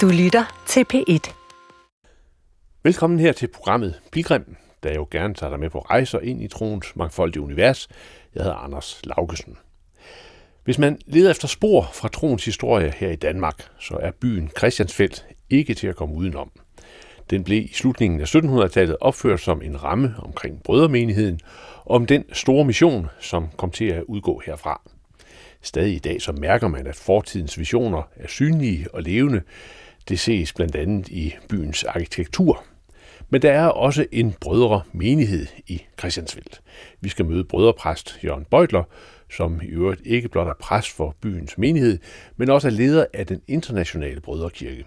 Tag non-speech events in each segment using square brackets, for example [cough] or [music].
Du lytter til P1. Velkommen her til programmet Pilgrim, der jo gerne tager dig med på rejser ind i troens mangfoldige univers. Jeg hedder Anders Laugesen. Hvis man leder efter spor fra troens historie her i Danmark, så er byen Christiansfeldt ikke til at komme udenom. Den blev i slutningen af 1700-tallet opført som en ramme omkring brødremenigheden, om den store mission, som kom til at udgå herfra. Stadig i dag så mærker man, at fortidens visioner er synlige og levende. Det ses blandt andet i byens arkitektur. Men der er også en brødre menighed i Christiansfeld. Vi skal møde brødrepræst Jørgen Bøjtler, som i øvrigt ikke blot er præst for byens menighed, men også er leder af den internationale brødrekirke.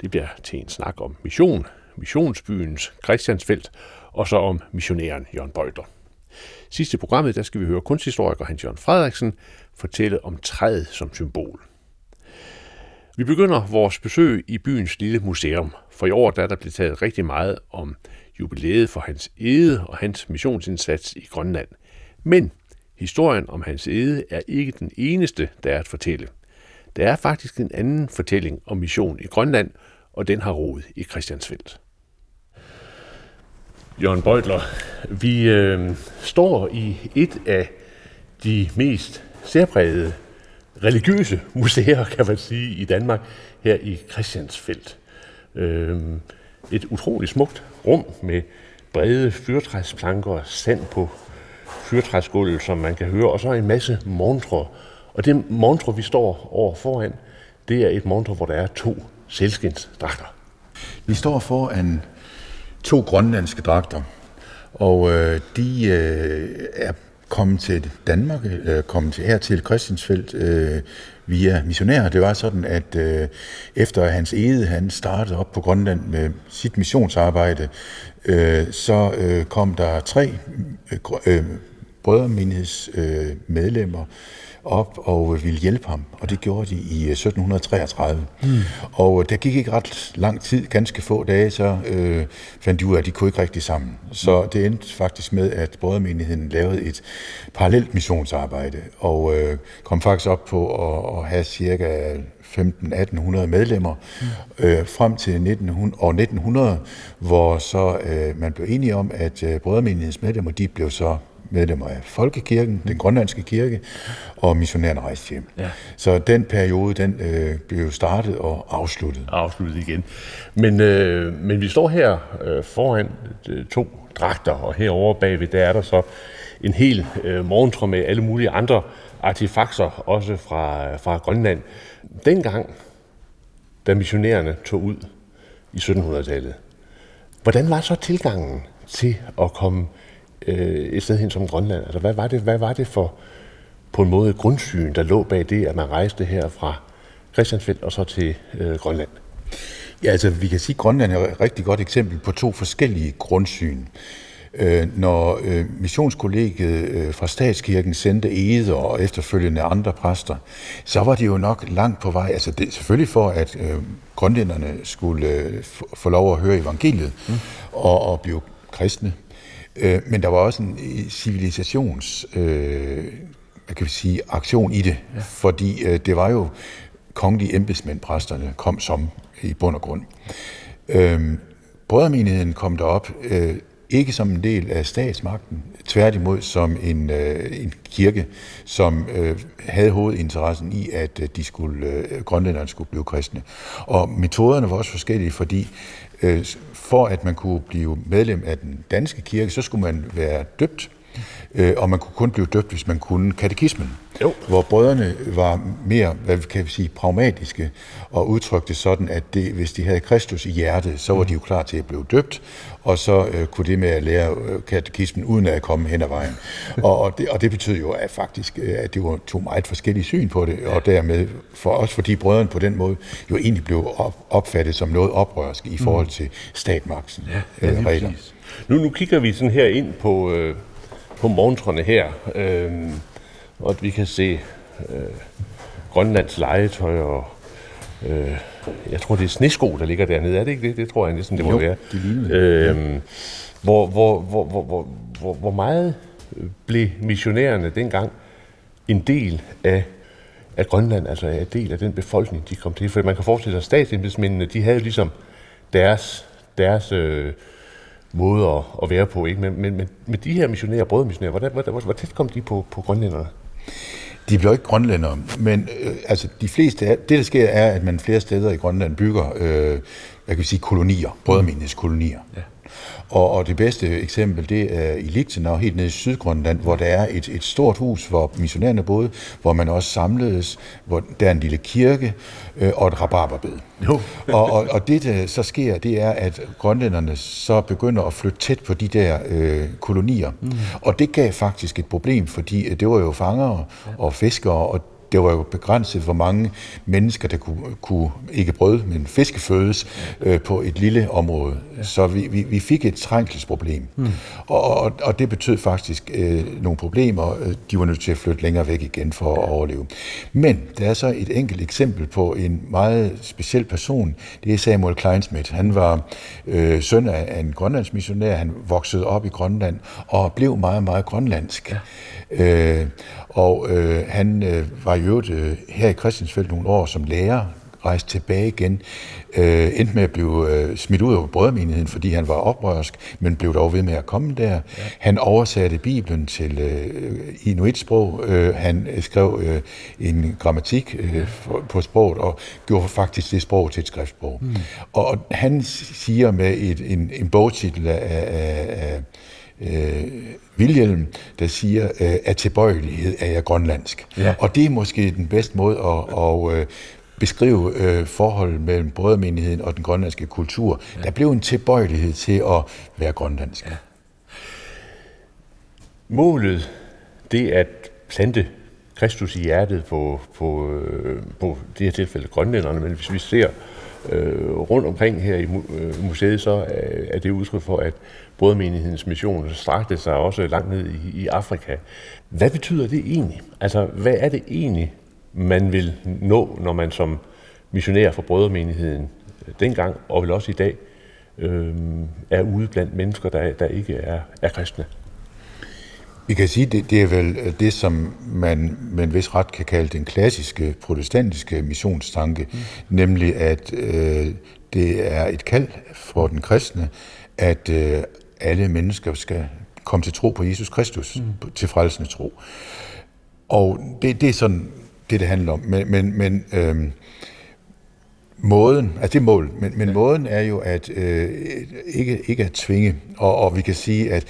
Det bliver til en snak om mission, missionsbyens Christiansfelt, og så om missionæren Jørgen Beutler. Sidste programmet, der skal vi høre kunsthistoriker Hans Jørgen Frederiksen fortælle om træet som symbol. Vi begynder vores besøg i byens lille museum, for i år der er der blevet taget rigtig meget om jubilæet for hans ede og hans missionsindsats i Grønland. Men historien om hans ede er ikke den eneste, der er at fortælle. Der er faktisk en anden fortælling om mission i Grønland, og den har rod i Christiansfeldt. Jørgen Beutler, vi øh, står i et af de mest særprægede religiøse museer, [laughs] kan man sige, i Danmark, her i Christiansfeldt. Øh, et utroligt smukt rum med brede fyrtræsplanker, sand på fyrtræsgulvet, som man kan høre, og så en masse montre. Og det montre, vi står over foran, det er et montre, hvor der er to selskindsdragter. Vi står foran to grønlandske dragter, og øh, de øh, er komme til Danmark, øh, komme til, her til Christiansfeldt øh, via missionærer. Det var sådan, at øh, efter hans ede han startede op på Grønland med sit missionsarbejde, øh, så øh, kom der tre øh, øh, øh, medlemmer, op og ville hjælpe ham, og det gjorde de i 1733. Mm. Og der gik ikke ret lang tid, ganske få dage, så øh, fandt de ud af, at de kunne ikke rigtig sammen. Så mm. det endte faktisk med, at brødremenigheden lavede et parallelt missionsarbejde, og øh, kom faktisk op på at, at have cirka 15-1800 medlemmer mm. øh, frem til 1900, år 1900, hvor så øh, man blev enige om, at øh, brødremenighedens medlemmer, de blev så medlemmer af Folkekirken, den grønlandske kirke, og missionærerne rejste hjem. Ja. Så den periode, den øh, blev startet og afsluttet. Afsluttet igen. Men, øh, men vi står her øh, foran øh, to dragter, og herovre bagved, der er der så en hel øh, morgentrå med alle mulige andre artefakter, også fra, fra Grønland. Dengang, da missionærerne tog ud i 1700-tallet, hvordan var så tilgangen til at komme øh, et sted hen som Grønland? Altså, hvad var det, hvad var det for på en måde grundsyn, der lå bag det, at man rejste her fra Christiansfeldt og så til øh, Grønland? Ja, altså vi kan sige, at Grønland er et rigtig godt eksempel på to forskellige grundsyn. Øh, når øh, missionskollegiet øh, fra statskirken sendte eder og efterfølgende andre præster, så var det jo nok langt på vej. Altså det, selvfølgelig for, at øh, grønlænderne skulle øh, få lov at høre evangeliet mm. og, og blive kristne. Øh, men der var også en civilisations, øh, hvad kan vi sige, aktion i det, ja. fordi øh, det var jo kongelige embedsmænd, præsterne, kom som i bund og grund. Øh, brødremenigheden kom derop øh, ikke som en del af statsmagten, tværtimod som en, øh, en kirke, som øh, havde hovedinteressen i, at øh, de skulle, øh, grønlænderne skulle blive kristne. Og metoderne var også forskellige, fordi Øh, for at man kunne blive medlem af den danske kirke, så skulle man være døbt, øh, og man kunne kun blive døbt, hvis man kunne katekismen. Jo. Hvor brødrene var mere, hvad kan vi sige, pragmatiske og udtrykte sådan, at det, hvis de havde Kristus i hjertet, så var mm. de jo klar til at blive døbt, og så øh, kunne det med at lære øh, katekismen uden at komme hen ad vejen. og, og, det, og det betød jo at faktisk, øh, at det var to meget forskellige syn på det, og dermed for os, fordi brødrene på den måde jo egentlig blev op, opfattet som noget oprørsk i forhold mm. til statmagten ja, ja, regler. Nu, nu kigger vi sådan her ind på, øh, på montrene her, øh, og vi kan se øh, Grønlands legetøj og øh, jeg tror, det er snesko, der ligger dernede. Er det ikke det? Det tror jeg næsten, det må jo, være. det ligner øhm, ja. hvor, hvor, hvor, hvor, hvor, hvor, hvor meget blev missionærerne dengang en del af at Grønland altså er del af den befolkning, de kom til. For man kan forestille sig, at statsembedsmændene, de havde ligesom deres, deres øh, måde at, at være på. Ikke? Men, men, men med de her missionærer, brødremissionærer, hvordan, hvor, hvor, hvor tæt kom de på, på grønlænderne? De bliver ikke grønlændere, men øh, altså de fleste, det der sker er, at man flere steder i Grønland bygger, øh, jeg kan sige, kolonier, brødremenighedskolonier. Ja. Og, og det bedste eksempel, det er i Lichtenau, helt nede i Sydgrønland, hvor der er et, et stort hus, hvor missionærerne boede, hvor man også samledes, hvor der er en lille kirke øh, og et rabarberbed. Jo. [laughs] og, og, og det, der så sker, det er, at grønlænderne så begynder at flytte tæt på de der øh, kolonier. Mm. Og det gav faktisk et problem, fordi øh, det var jo fangere og fiskere, og det var jo begrænset, hvor mange mennesker, der kunne, kunne ikke brød, men fiskefødes øh, på et lille område. Ja. Så vi, vi, vi fik et trængselsproblem. Hmm. Og, og, og det betød faktisk øh, nogle problemer. De var nødt til at flytte længere væk igen for at overleve. Men der er så et enkelt eksempel på en meget speciel person. Det er Samuel Kleinsmith. Han var øh, søn af en grønlandsmissionær. Han voksede op i Grønland og blev meget, meget grønlandsk. Ja. Øh, og øh, han øh, var jo øh, her i Christiansfeld nogle år som lærer, rejste tilbage igen, øh, endte med at blive øh, smidt ud af brødremenigheden, fordi han var oprørsk, men blev dog ved med at komme der. Ja. Han oversatte Bibelen til øh, inuitsprog, øh, han skrev øh, en grammatik øh, på sproget, og gjorde faktisk det sprog til et skriftsprog. Mm. Og, og han siger med et, en, en bogtitel af, af, af øh, Wilhelm, der siger, øh, at tilbøjelighed er jeg grønlandsk. Ja. Og det er måske den bedste måde at, at øh, beskrive øh, forholdet mellem brødremenigheden og den grønlandske kultur. Ja. Der blev en tilbøjelighed til at være grønlandsk. Ja. Målet, det er at plante Kristus i hjertet på, på, øh, på det her tilfælde grønlænderne, men hvis vi ser øh, rundt omkring her i museet, så er det udtryk for, at brødmenighedens mission strakte sig også langt ned i, i Afrika. Hvad betyder det egentlig? Altså, hvad er det egentlig, man vil nå, når man som missionær for brødremenigheden øh, dengang, og vel også i dag, øh, er ude blandt mennesker, der, der ikke er, er kristne? Vi kan sige, det, det er vel det, som man med en vis ret kan kalde den klassiske protestantiske missionstanke, mm. nemlig at øh, det er et kald for den kristne, at øh, alle mennesker skal komme til tro på Jesus Kristus, mm. til frelsende tro. Og det, det er sådan det, det handler om. Men, men, men øhm, måden, altså det er mål, men, men ja. måden er jo at øh, ikke, ikke at tvinge. Og, og vi kan sige, at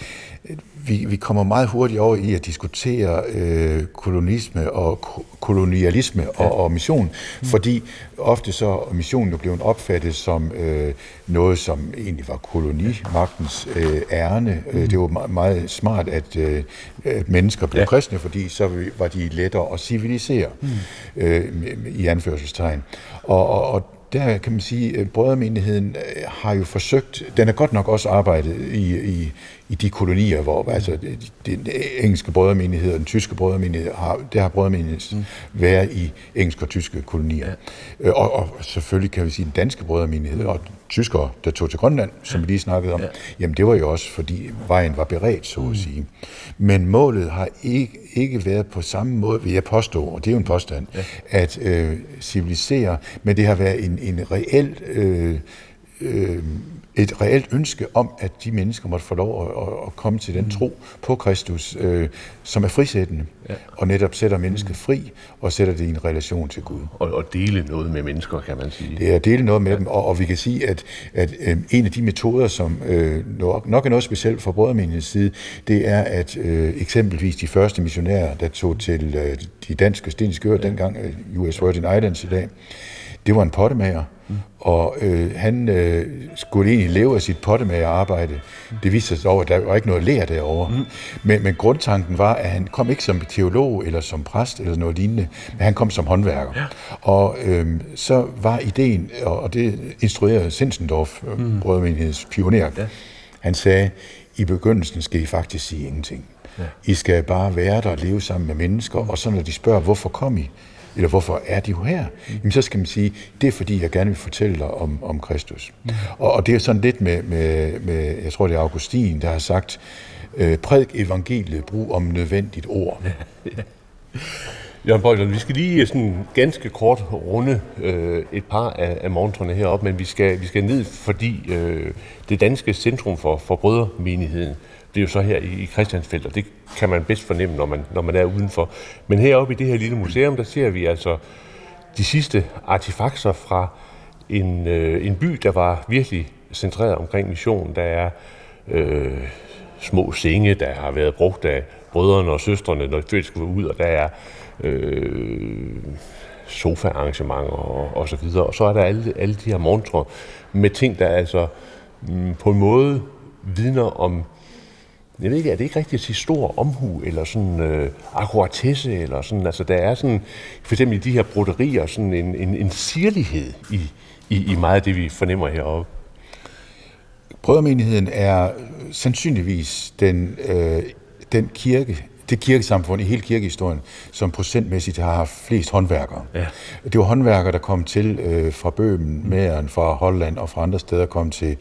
vi, vi kommer meget hurtigt over i at diskutere øh, kolonisme og kolonialisme ja. og, og mission, mm. fordi ofte så er missionen jo blevet opfattet som øh, noget, som egentlig var kolonimagtens øh, ærne. Øh, mm. Det var meget, meget smart, at, øh, at mennesker blev ja. kristne, fordi så var de lettere at civilisere, mm. øh, i anførselstegn. Og, og, og der kan man sige, at brødremenigheden øh, har jo forsøgt, den har godt nok også arbejdet i, i, i de kolonier, hvor altså, den engelske brødremenighed og den tyske brødremenighed, har, det har brødremenighed mm. været i engelske og tyske kolonier. Ja. Øh, og, og selvfølgelig kan vi sige, den danske brødremenighed og tyskere, der tog til Grønland, som vi lige snakkede om, ja. jamen det var jo også, fordi vejen var beredt, så at mm. sige. Men målet har ikke, ikke været på samme måde, vil jeg påstå, og det er jo en påstand, ja. at øh, civilisere, men det har været en, en reel øh, øh, et reelt ønske om, at de mennesker måtte få lov at, at komme til den mm. tro på Kristus, øh, som er frisættende, ja. og netop sætter mennesket mm. fri, og sætter det i en relation til Gud. Og, og dele noget med mennesker, kan man sige. Det er at dele noget med ja. dem, og, og vi kan sige, at, at øh, en af de metoder, som øh, nok, nok er noget specielt for brødremenighedens side, det er, at øh, eksempelvis de første missionærer, der tog til øh, de danske stenske øer, ja. dengang øh, US Virgin Islands i dag, det var en pottemager, mm. og øh, han øh, skulle egentlig leve af sit pottemagerarbejde. Mm. Det viste sig dog, at der var ikke noget lære derovre. Mm. Men, men grundtanken var, at han kom ikke som teolog eller som præst eller noget lignende, men han kom som håndværker. Ja. Og øh, så var ideen, og det instruerede Sinsendorf, øh, mm. brødremenigheds pioner, ja. han sagde, i begyndelsen skal I faktisk sige ingenting. Ja. I skal bare være der og leve sammen med mennesker, mm. og så når de spørger, hvorfor kom I? Eller hvorfor er de jo her? Mm. Jamen, så skal man sige, det er fordi, jeg gerne vil fortælle dig om, om Kristus. Mm. Og, og det er sådan lidt med, med, med, jeg tror det er Augustin, der har sagt, øh, prædik evangeliet, brug om nødvendigt ord. Jørgen Bøjler, vi skal lige sådan ganske kort runde øh, et par af, af montrene heroppe, men vi skal, vi skal ned, fordi øh, det danske centrum for, for brødremenigheden, det er jo så her i, i Christiansfeldt, og det kan man bedst fornemme, når man, når man er udenfor. Men heroppe i det her lille museum, der ser vi altså de sidste artefakter fra en, øh, en by, der var virkelig centreret omkring missionen. Der er øh, små senge, der har været brugt af brødrene og søstrene, når de født skulle ud, og der er øh, sofa-arrangementer og, og så videre. Og så er der alle, alle de her montre med ting, der altså mm, på en måde vidner om jeg ved ikke, er det ikke rigtigt at sige stor omhu, eller sådan øh, akkuratesse, eller sådan, altså der er sådan, for eksempel i de her broderier, sådan en, en, en sirlighed i, i, i meget af det, vi fornemmer heroppe. Brødremenigheden er sandsynligvis den, øh, den kirke det kirkesamfund i hele kirkehistorien, som procentmæssigt har haft flest håndværkere. Ja. Det var håndværkere, der kom til øh, fra Bøhmen, mm. Mæren, fra Holland og fra andre steder kom til,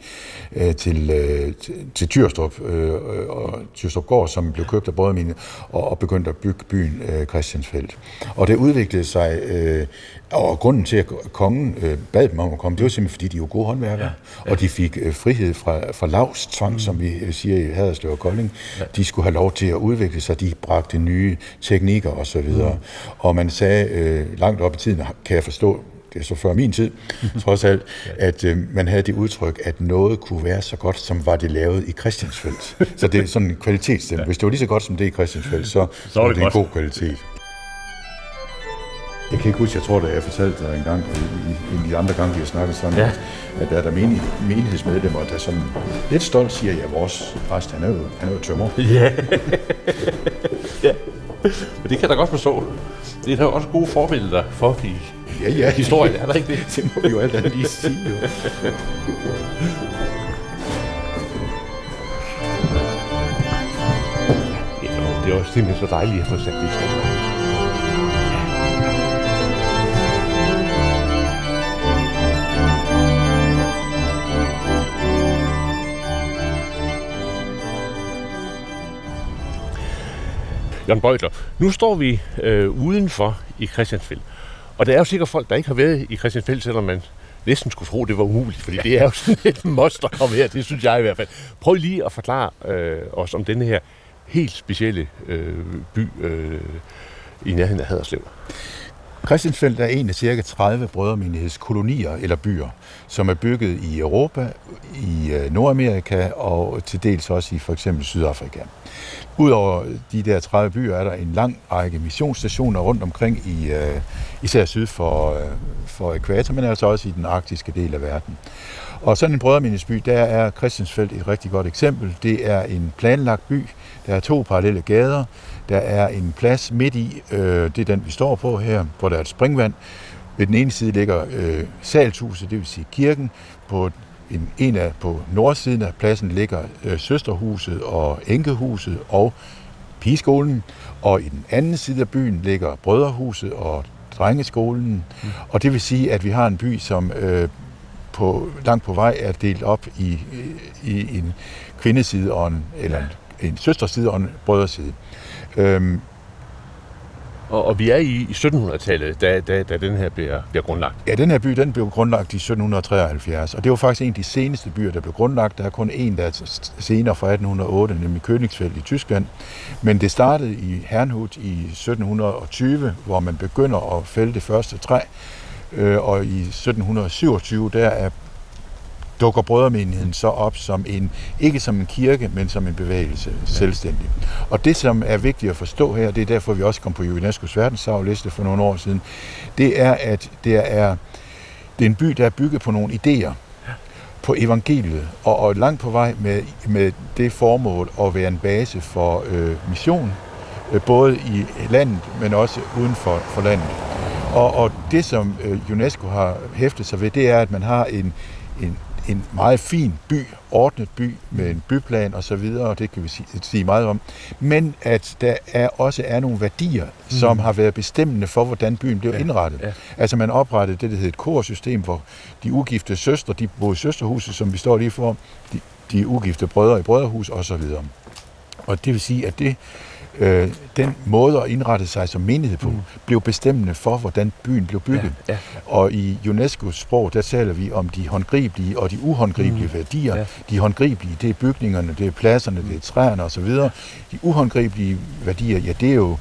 øh, til, øh, til, Tyrstrup, øh, og Tyrstrup Gård, som blev købt af Brødremine, og, og begyndte at bygge byen øh, Christiansfeldt. Og det udviklede sig, øh, og grunden til, at kongen øh, bad dem om at komme, det var simpelthen, fordi de var gode håndværkere, ja. Ja. og de fik øh, frihed fra, fra lavs tvang, mm. som vi øh, siger i Haderslev og Kolding. Ja. De skulle have lov til at udvikle sig, de bragte nye teknikker osv. Mm. Og man sagde øh, langt op i tiden, kan jeg forstå, det er så før min tid, [laughs] trods alt, at øh, man havde det udtryk, at noget kunne være så godt, som var det lavet i Christiansfeldt. Så det er sådan en kvalitetsstemme. Hvis det var lige så godt som det i Christiansfeldt, så, så, så var det, det en god kvalitet. Jeg kan ikke huske, jeg tror, da jeg fortalte dig en gang, i, en af de andre gange, vi har snakket sammen, ja. at der er der menig, menighedsmedlemmer, der sådan lidt stolt siger, at ja, vores præst, han er jo, han er jo tømmer. [laughs] Ja. ja. Men det kan da godt forstå. Det er da også gode forbilleder for i ja, ja. historien, er der ikke det? [laughs] det må vi jo alt andet lige sige, jo. det er også simpelthen så dejligt at få sat det i stand. Jørgen Bøjtler. Nu står vi øh, udenfor i Christiansfeld. Og der er jo sikkert folk, der ikke har været i Christiansfeld, selvom man næsten skulle tro, det var umuligt, fordi det er jo [laughs] sådan et monster at komme her, det synes jeg i hvert fald. Prøv lige at forklare øh, os om denne her helt specielle øh, by øh, i nærheden af Haderslev. Christiansfeld er en af cirka 30 brødremenighedskolonier eller byer, som er bygget i Europa, i øh, Nordamerika og til dels også i for eksempel Sydafrika. Udover de der 30 byer er der en lang række missionsstationer rundt omkring i øh, især syd for, øh, for ekvator, men altså også i den arktiske del af verden. Og sådan en brødremenighedsby, der er Christiansfeld et rigtig godt eksempel. Det er en planlagt by. Der er to parallelle gader. Der er en plads midt i, øh, det er den, vi står på her, hvor der er et springvand. Ved den ene side ligger øh, salshuset, det vil sige kirken. På en, en af på nordsiden af pladsen ligger øh, søsterhuset og enkehuset og pigeskolen, og i den anden side af byen ligger brødrehuset og drengeskolen. Mm. Og det vil sige, at vi har en by, som øh, på, langt på vej er delt op i, i en kvindeside og en, eller en, en søsterside og en brødreside. Øhm, og, og vi er i, i 1700-tallet, da, da, da den her bliver, bliver grundlagt. Ja, den her by den blev grundlagt i 1773, og det var faktisk en af de seneste byer, der blev grundlagt. Der er kun en, der er senere fra 1808, nemlig Königsfeld i Tyskland. Men det startede i Herrnhut i 1720, hvor man begynder at fælde det første træ, øh, og i 1727, der er dukker brødremenigheden så op som en, ikke som en kirke, men som en bevægelse, ja. selvstændig. Og det, som er vigtigt at forstå her, det er derfor, vi også kom på UNESCO's verdensarvliste for nogle år siden, det er, at det er, det er en by, der er bygget på nogle idéer, på evangeliet, og, og langt på vej med, med det formål at være en base for øh, mission, øh, både i landet, men også uden for, for landet. Og, og det, som øh, UNESCO har hæftet sig ved, det er, at man har en, en en meget fin by, ordnet by med en byplan og så videre, og det kan vi sige meget om. Men at der er også er nogle værdier, mm. som har været bestemmende for, hvordan byen blev ja. indrettet. Ja. Altså man oprettede det, der hedder et korsystem, hvor de ugifte søstre, de boede i søsterhuset, som vi står lige for, de, de ugifte brødre i brødrehus og så videre. Og det vil sige, at det øh, den måde at indrette sig som menighed på, mm. blev bestemmende for, hvordan byen blev bygget. Ja, ja. Og i UNESCO's sprog, der taler vi om de håndgribelige og de uhåndgribelige mm. værdier. Ja. De håndgribelige, det er bygningerne, det er pladserne, det er træerne osv. De uhåndgribelige værdier, ja, det er jo,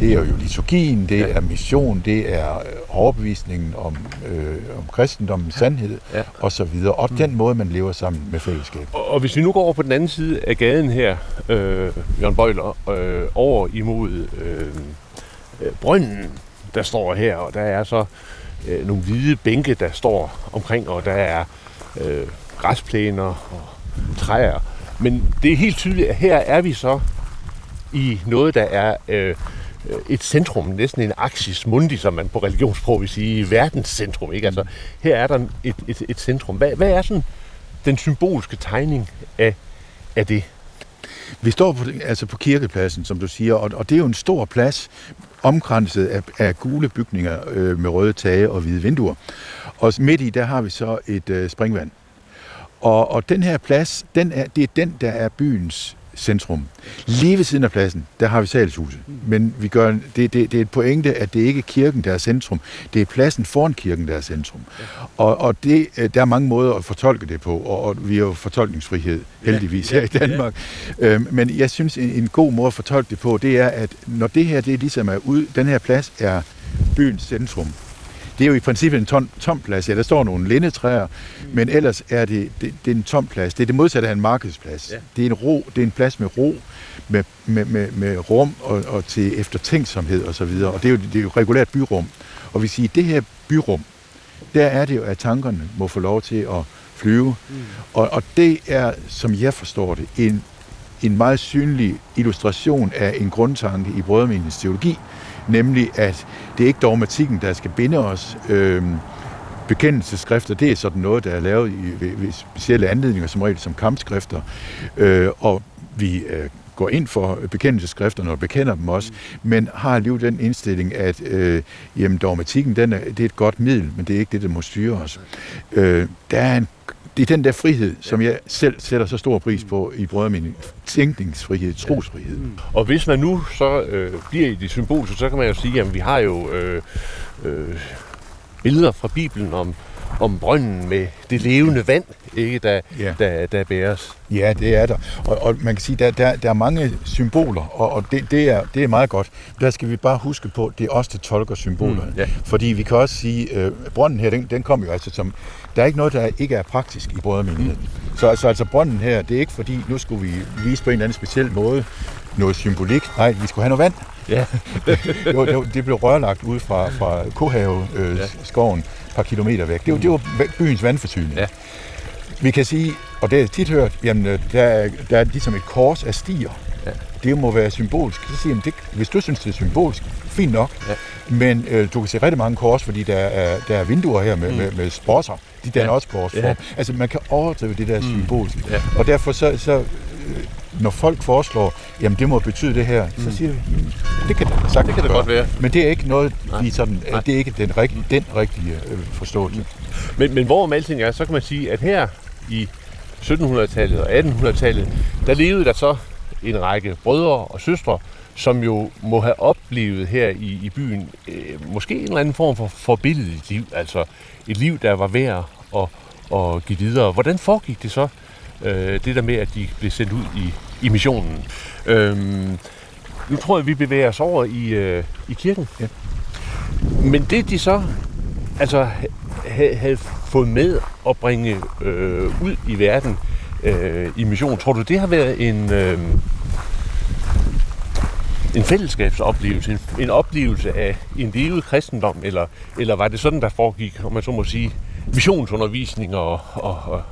det er jo liturgien, det ja. er mission, det er overbevisningen om, øh, om kristendommen, sandhed ja. osv. Og, og mm. den måde, man lever sammen med fællesskab. Og, og hvis vi nu går over på den anden side af gaden her, øh, Jørgen Bøjler, øh, over imod øh, øh, brønden, der står her, og der er så øh, nogle hvide bænke, der står omkring, og der er øh, græsplæner og træer. Men det er helt tydeligt, at her er vi så i noget, der er øh, et centrum, næsten en axis mundi, som man på religionssprog vil sige, verdenscentrum. Ikke? Altså, her er der et, et, et centrum. Hvad, hvad er sådan den symbolske tegning af, af det? Vi står på, altså på kirkepladsen, som du siger, og, og det er jo en stor plads, omkranset af, af gule bygninger øh, med røde tage og hvide vinduer. Og midt i, der har vi så et øh, springvand. Og, og den her plads, den er, det er den, der er byens centrum. Lige ved siden af pladsen, der har vi salgshuset. Men vi gør, det, det, det er et pointe, at det ikke er kirken, der er centrum. Det er pladsen foran kirken, der er centrum. Og, og det, øh, der er mange måder at fortolke det på, og, og vi har jo fortolkningsfrihed, heldigvis, her i Danmark. Øhm, men jeg synes, en, en god måde at fortolke det på, det er, at når det her, det ligesom er ud, den her plads er byens centrum, det er jo i princippet en tom, tom plads. Ja, der står nogle lindetræer, mm. men ellers er det, det, det er en tom plads. Det er det modsatte af en markedsplads. Ja. Det er en ro, det er en plads med ro, med, med, med, med rum og, og til eftertænksomhed osv. Og, og det er jo, det er jo regulært byrum. Og vi siger, det her byrum, der er det jo, at tankerne må få lov til at flyve. Mm. Og, og det er, som jeg forstår det, en, en meget synlig illustration af en grundtanke i brødremenighetens teologi, nemlig at det er ikke dogmatikken, der skal binde os. Øh, bekendelseskrifter, det er sådan noget, der er lavet i ved, ved specielle anledninger, som regel som kampskrifter, øh, og vi øh, går ind for bekendelseskrifterne og bekender dem også, men har alligevel den indstilling, at øh, jamen, dogmatikken den er, det er et godt middel, men det er ikke det, der må styre os. Øh, der er en det er den der frihed, som jeg selv sætter så stor pris på i brødremeningen. Tænkningsfrihed, trosfrihed. Mm. Og hvis man nu så øh, bliver i det symbol, så kan man jo sige, at vi har jo øh, øh, billeder fra Bibelen om, om brønden med det levende vand, ikke, der, ja. der, der bæres. Ja, det er der. Og, og man kan sige, der, der, der er mange symboler, og, og det, det, er, det er meget godt. Der skal vi bare huske på, det er os, der tolker symbolerne. Mm, ja. Fordi vi kan også sige, øh, brønden her, den, den kommer jo altså som... Der er ikke noget, der ikke er praktisk i brødremenigheden. Mm. Så altså, altså brønden her, det er ikke fordi, nu skulle vi vise på en eller anden speciel måde noget symbolik. Nej, vi skulle have noget vand. Ja. [laughs] det, var, det blev rørlagt ud fra, fra Kohave, øh, ja. skoven, et par kilometer væk. Det var, det var byens vandforsyning. Ja. Vi kan sige, og det er tit hørt, jamen øh, der er, der er ligesom et kors af stier. Ja. Det må være symbolsk. Så siger jeg, det, hvis du synes, det er symbolsk, fint nok. Ja. Men øh, du kan se rigtig mange kors, fordi der er, der er vinduer her med, mm. med, med sprosser. De danner ja. også korsform. Ja. Altså man kan overdrive det der mm. symbolske. Ja. Og derfor så, så øh, når folk foreslår, jamen det må betyde det her, mm. så siger vi, det kan det sagt det kan det godt være. Men det er ikke noget, vi sådan, Nej. det er ikke den, rigtige, den rigtige øh, forståelse. Men, men hvor alting er, så kan man sige, at her i 1700-tallet og 1800-tallet, der levede der så en række brødre og søstre, som jo må have oplevet her i, i byen øh, måske en eller anden form for forbilledeligt liv, altså et liv, der var værd at, at give videre. Hvordan foregik det så, øh, det der med, at de blev sendt ud i, i missionen? Øh, nu tror jeg, vi bevæger os over i, øh, i kirken. Ja. Men det de så altså, havde fået med at bringe øh, ud i verden øh, i mission, tror du, det har været en, øh, en fællesskabsoplevelse, en, en oplevelse af en levet kristendom, eller, eller var det sådan, der foregik, om man så må sige, missionsundervisning og, og, og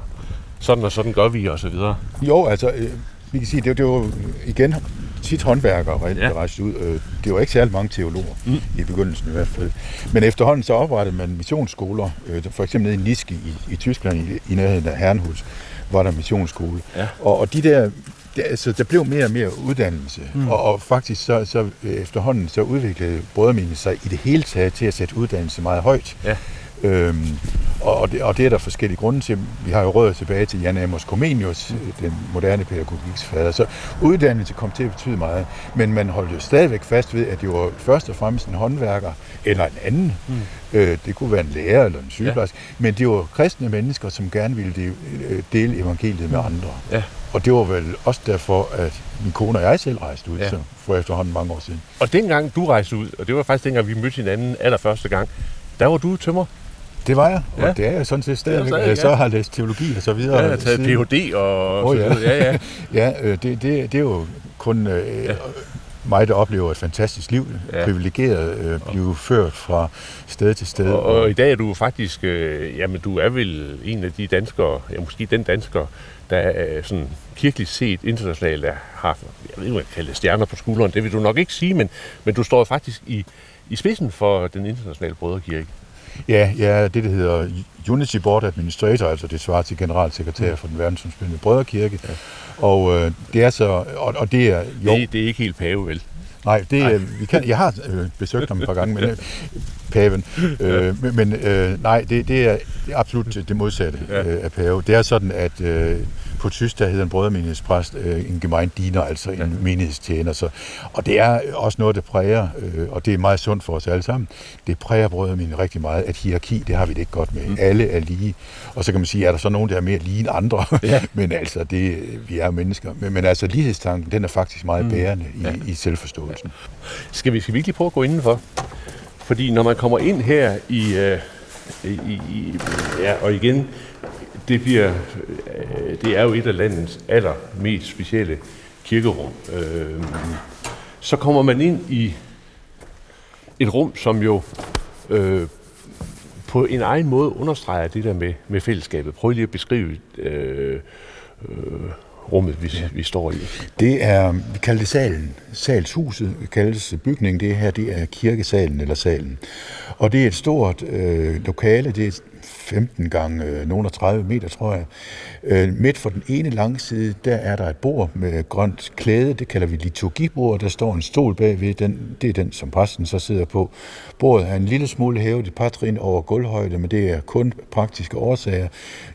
sådan og sådan gør vi, og så videre? Jo, altså, øh, vi kan sige, det, det var igen tit håndværkere, der ja. rejste ud. Øh, det var ikke særlig mange teologer, mm. i begyndelsen i hvert fald. Men efterhånden så oprettede man missionsskoler, øh, for eksempel nede i Niske i, i Tyskland, i, i nærheden af Herrenhus, var der missionsskole. Ja. Og, og de der det, altså, der blev mere og mere uddannelse, mm. og, og faktisk så, så efterhånden så udviklede brødremene sig i det hele taget til at sætte uddannelse meget højt. Ja. Øhm, Og, og, det, og det er der forskellige grunde til. Vi har jo råd tilbage til Jan Amos Comenius, den moderne pædagogiks fader. Så uddannelse kom til at betyde meget. Men man holdt jo stadigvæk fast ved, at det var først og fremmest en håndværker eller en anden. Mm. Øh, det kunne være en lærer eller en sygeplejerske. Ja. Men det var kristne mennesker, som gerne ville øh, dele evangeliet med andre. Ja. Og det var vel også derfor, at min kone og jeg selv rejste ud, ja. så for efterhånden mange år siden. Og dengang du rejste ud, og det var faktisk dengang, vi mødte hinanden allerførste gang, der var du tømmer. Det var jeg, og ja. det er jeg sådan set stadigvæk. Jeg så har læst teologi og så videre. Ja, jeg har taget Ph.D. og oh, ja. ja, ja. [laughs] ja øh, det, det, det er jo kun øh, ja. mig, der oplever et fantastisk liv, ja. privilegeret, øh, blive ført fra sted til sted. Og, og i dag er du faktisk, øh, jamen du er vel en af de danskere, ja, måske den dansker, der er sådan kirkeligt set internationalt er, har, jeg ved ikke, man kan kalde det stjerner på skulderen, det vil du nok ikke sige, men, men du står faktisk i, i spidsen for den internationale brødrekirke. Ja, ja, det, der hedder Unity Board Administrator, altså det svarer til generalsekretær mm. for den verdensomspændende brødrekirke. Ja. Og øh, det er så, og, og det er jo... Det, det er ikke helt pave, vel? Nej, det, nej. Vi kan, jeg har øh, besøgt ham et par gange, men øh, paven. Øh, men øh, nej, det, det, er, det er absolut det modsatte øh, af pave. Det er sådan, at øh, på tysk, der hedder en brødremenighedspræst øh, en gemeindiener, altså en ja. menighedstjener. Så, og det er også noget, der præger, øh, og det er meget sundt for os alle sammen, det præger brødremenigheden rigtig meget, at hierarki, det har vi det ikke godt med. Mm. Alle er lige. Og så kan man sige, er der så nogen, der er mere lige end andre? [laughs] Ja. men altså, det, vi er mennesker. Men, men altså, lighedstanken, den er faktisk meget mm. bærende i, ja. i selvforståelsen. Skal vi, skal vi ikke lige prøve at gå indenfor? Fordi når man kommer ind her i, øh, i, i ja, og igen, det, bliver, øh, det er jo et af landets allermest specielle kirkerum. Øh, så kommer man ind i et rum, som jo øh, på en egen måde understreger det der med, med fællesskabet. Prøv lige at beskrive øh, øh, rummet, vi, ja. vi står i. Det er, vi kalder det salen. Salshuset kaldes bygningen. Det her, det er kirkesalen eller salen. Og det er et stort øh, lokale. Det er 15 gange øh, nogle 30 meter, tror jeg. Øh, midt for den ene lange side, der er der et bord med grønt klæde, det kalder vi liturgibord, der står en stol bagved, den, det er den, som præsten så sidder på. Bordet er en lille smule hævet et par trin over gulvhøjde, men det er kun praktiske årsager.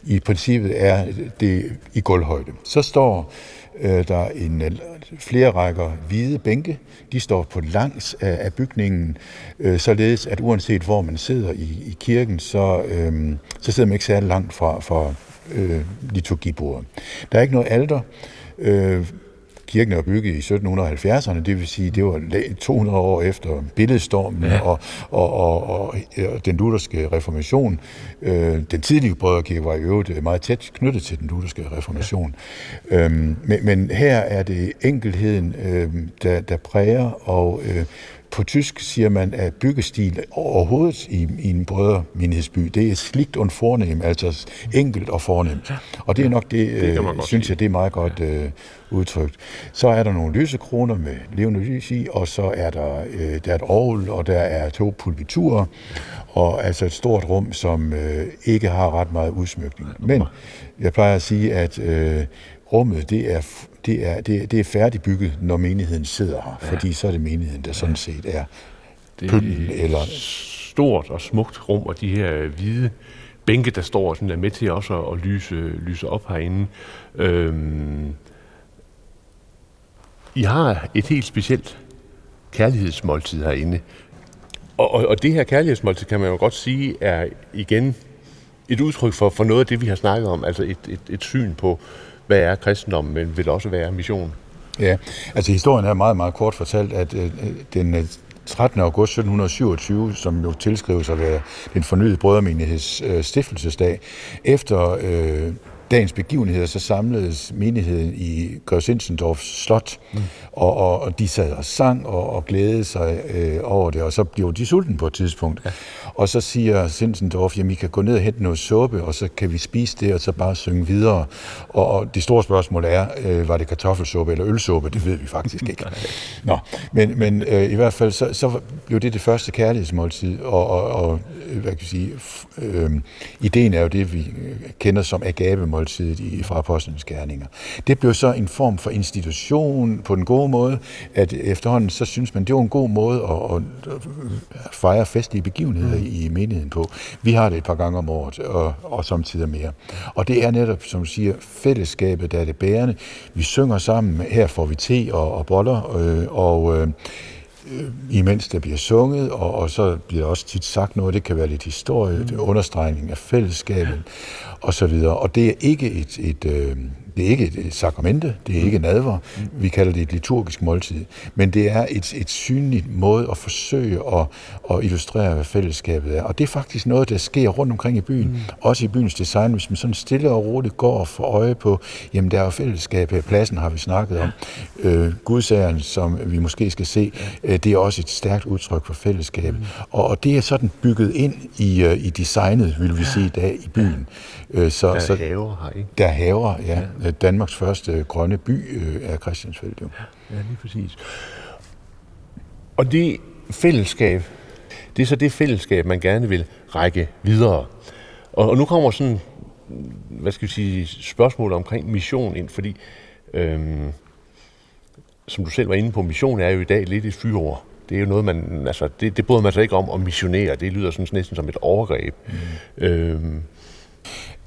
I princippet er det i gulvhøjde. Så står øh, der en flere rækker hvide bænke. De står på langs af, af bygningen, øh, således at uanset hvor man sidder i, i kirken, så, øh, så sidder man ikke særlig langt fra, fra øh, liturgibordet. Der er ikke noget alter. Øh, kirken er bygget i 1770'erne, det vil sige, det var 200 år efter billedstormen ja. og, og, og, og, og den lutherske reformation. Øh, den tidlige brødrekirke var i øvrigt meget tæt knyttet til den lutherske reformation. Ja. Øhm, men, men her er det enkelheden, øh, der, der præger, og øh, på tysk siger man, at byggestil overhovedet i, i en brødremenighedsby, det er slikt og fornem, altså enkelt og fornemt. Og det er nok det, det øh, synes jeg, det er meget godt øh, udtrykt. Så er der nogle lysekroner med levende lys i, og så er der, øh, der er et orgel, og der er to pulpiturer, og altså et stort rum, som øh, ikke har ret meget udsmykning. Men jeg plejer at sige, at øh, rummet, det er, det er, det, det er færdigbygget, når menigheden sidder her, ja. fordi så er det menigheden, der sådan set er det. Eller... stort og smukt rum, og de her hvide bænke, der står sådan er med til også at, at lyse, lyse op herinde. Øhm, I har et helt specielt kærlighedsmåltid herinde. Og, og, og det her kærlighedsmåltid, kan man jo godt sige, er igen et udtryk for, for noget af det, vi har snakket om. Altså et, et, et syn på, hvad er kristendommen, men vil også være mission. Ja, altså historien er meget, meget kort fortalt, at øh, den øh, 13. August 1727, som jo tilskrives at være den fornyede brødremenigheds øh, stiftelsesdag, efter øh, dagens begivenheder, så samledes menigheden i Grevsindensdorf Slot, mm. og, og, og de sad og sang og, og glædede sig øh, over det, og så blev de sulten på et tidspunkt. Ja. Og så siger Sindensdorf, jamen I kan gå ned og hente noget suppe, og så kan vi spise det, og så bare synge videre. Og, og det store spørgsmål er, øh, var det kartoffelsuppe eller ølsuppe? Det ved vi faktisk ikke. [laughs] Nå, men, men øh, i hvert fald, så, så blev det det første kærlighedsmåltid, og, og, og hvad kan jeg sige, øh, ideen er jo det, vi kender som agape måltidet i, fra apostlenes gerninger. Det blev så en form for institution på den gode måde, at efterhånden så synes man, det var en god måde at, at fejre festlige begivenheder mm. i menigheden på. Vi har det et par gange om året, og, og samtidig mere. Og det er netop, som du siger, fællesskabet, der er det bærende. Vi synger sammen, her får vi te og, og boller, øh, og Øh, imens der bliver sunget, og, og så bliver der også tit sagt noget, det kan være lidt historie, mm. understregning af fællesskabet, og så videre. Og det er ikke et, et, øh, det er ikke et sakramente, det er ikke nadver, vi kalder det et liturgisk måltid, men det er et, et synligt måde at forsøge at, at illustrere, hvad fællesskabet er. Og det er faktisk noget, der sker rundt omkring i byen, mm. også i byens design, hvis man sådan stille og roligt går og får øje på, jamen der er jo fællesskab her, pladsen har vi snakket om, øh, gudsageren, som vi måske skal se, øh, det er også et stærkt udtryk for fællesskab. Mm. Og, og det er sådan bygget ind i, uh, i designet, vil vi sige i dag, i byen. Øh, så, der er så, haver her, ikke? Der er haver, ja. ja. Danmarks første grønne by øh, er Christiansfeld, jo. Ja, lige præcis. Og det fællesskab, det er så det fællesskab, man gerne vil række videre. Og, og nu kommer sådan, hvad skal vi sige, spørgsmål omkring mission ind, fordi øhm, som du selv var inde på, mission er jo i dag lidt et fyreord. Det er jo noget, man, altså, det, det bryder man sig ikke om at missionere. Det lyder sådan næsten som et overgreb. Mm. Øhm,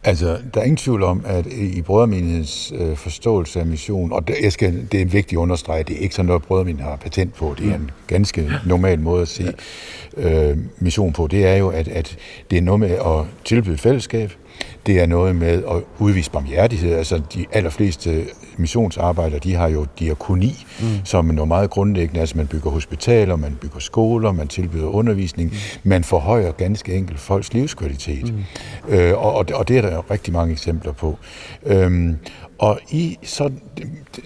Altså, der er ingen tvivl om, at i Brødermenighedens øh, forståelse af mission, og det, jeg skal, det er en vigtig understreg, det er ikke sådan noget, Brødermenigheden har patent på, det er en ganske normal måde at se øh, mission på, det er jo, at, at det er noget med at tilbyde fællesskab, det er noget med at udvise barmhjertighed. Altså de allerfleste missionsarbejdere, de har jo diakoni, mm. som er noget meget grundlæggende. Altså man bygger hospitaler, man bygger skoler, man tilbyder undervisning. Mm. Man forhøjer ganske enkelt folks livskvalitet. Mm. Øh, og, og det er der rigtig mange eksempler på. Øhm, og i, så,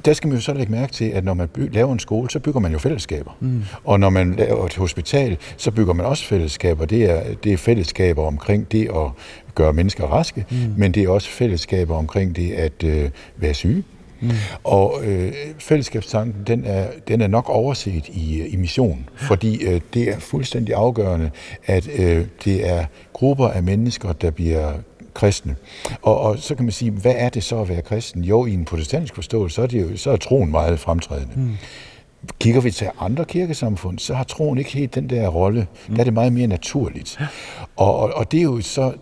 der skal man jo så lægge mærke til, at når man by, laver en skole, så bygger man jo fællesskaber. Mm. Og når man laver et hospital, så bygger man også fællesskaber. Det er, det er fællesskaber omkring det at gøre mennesker raske, mm. men det er også fællesskaber omkring det at øh, være syge. Mm. Og øh, fællesskabstanken, den er, den er nok overset i, i mission, fordi øh, det er fuldstændig afgørende, at øh, det er grupper af mennesker, der bliver kristne. Og, og så kan man sige, hvad er det så at være kristen? Jo, i en protestantisk forståelse, så er, det jo, så er troen meget fremtrædende. Mm. Kigger vi til andre kirkesamfund, så har troen ikke helt den der rolle. Mm. Der er det meget mere naturligt. Og, og, og det er jo så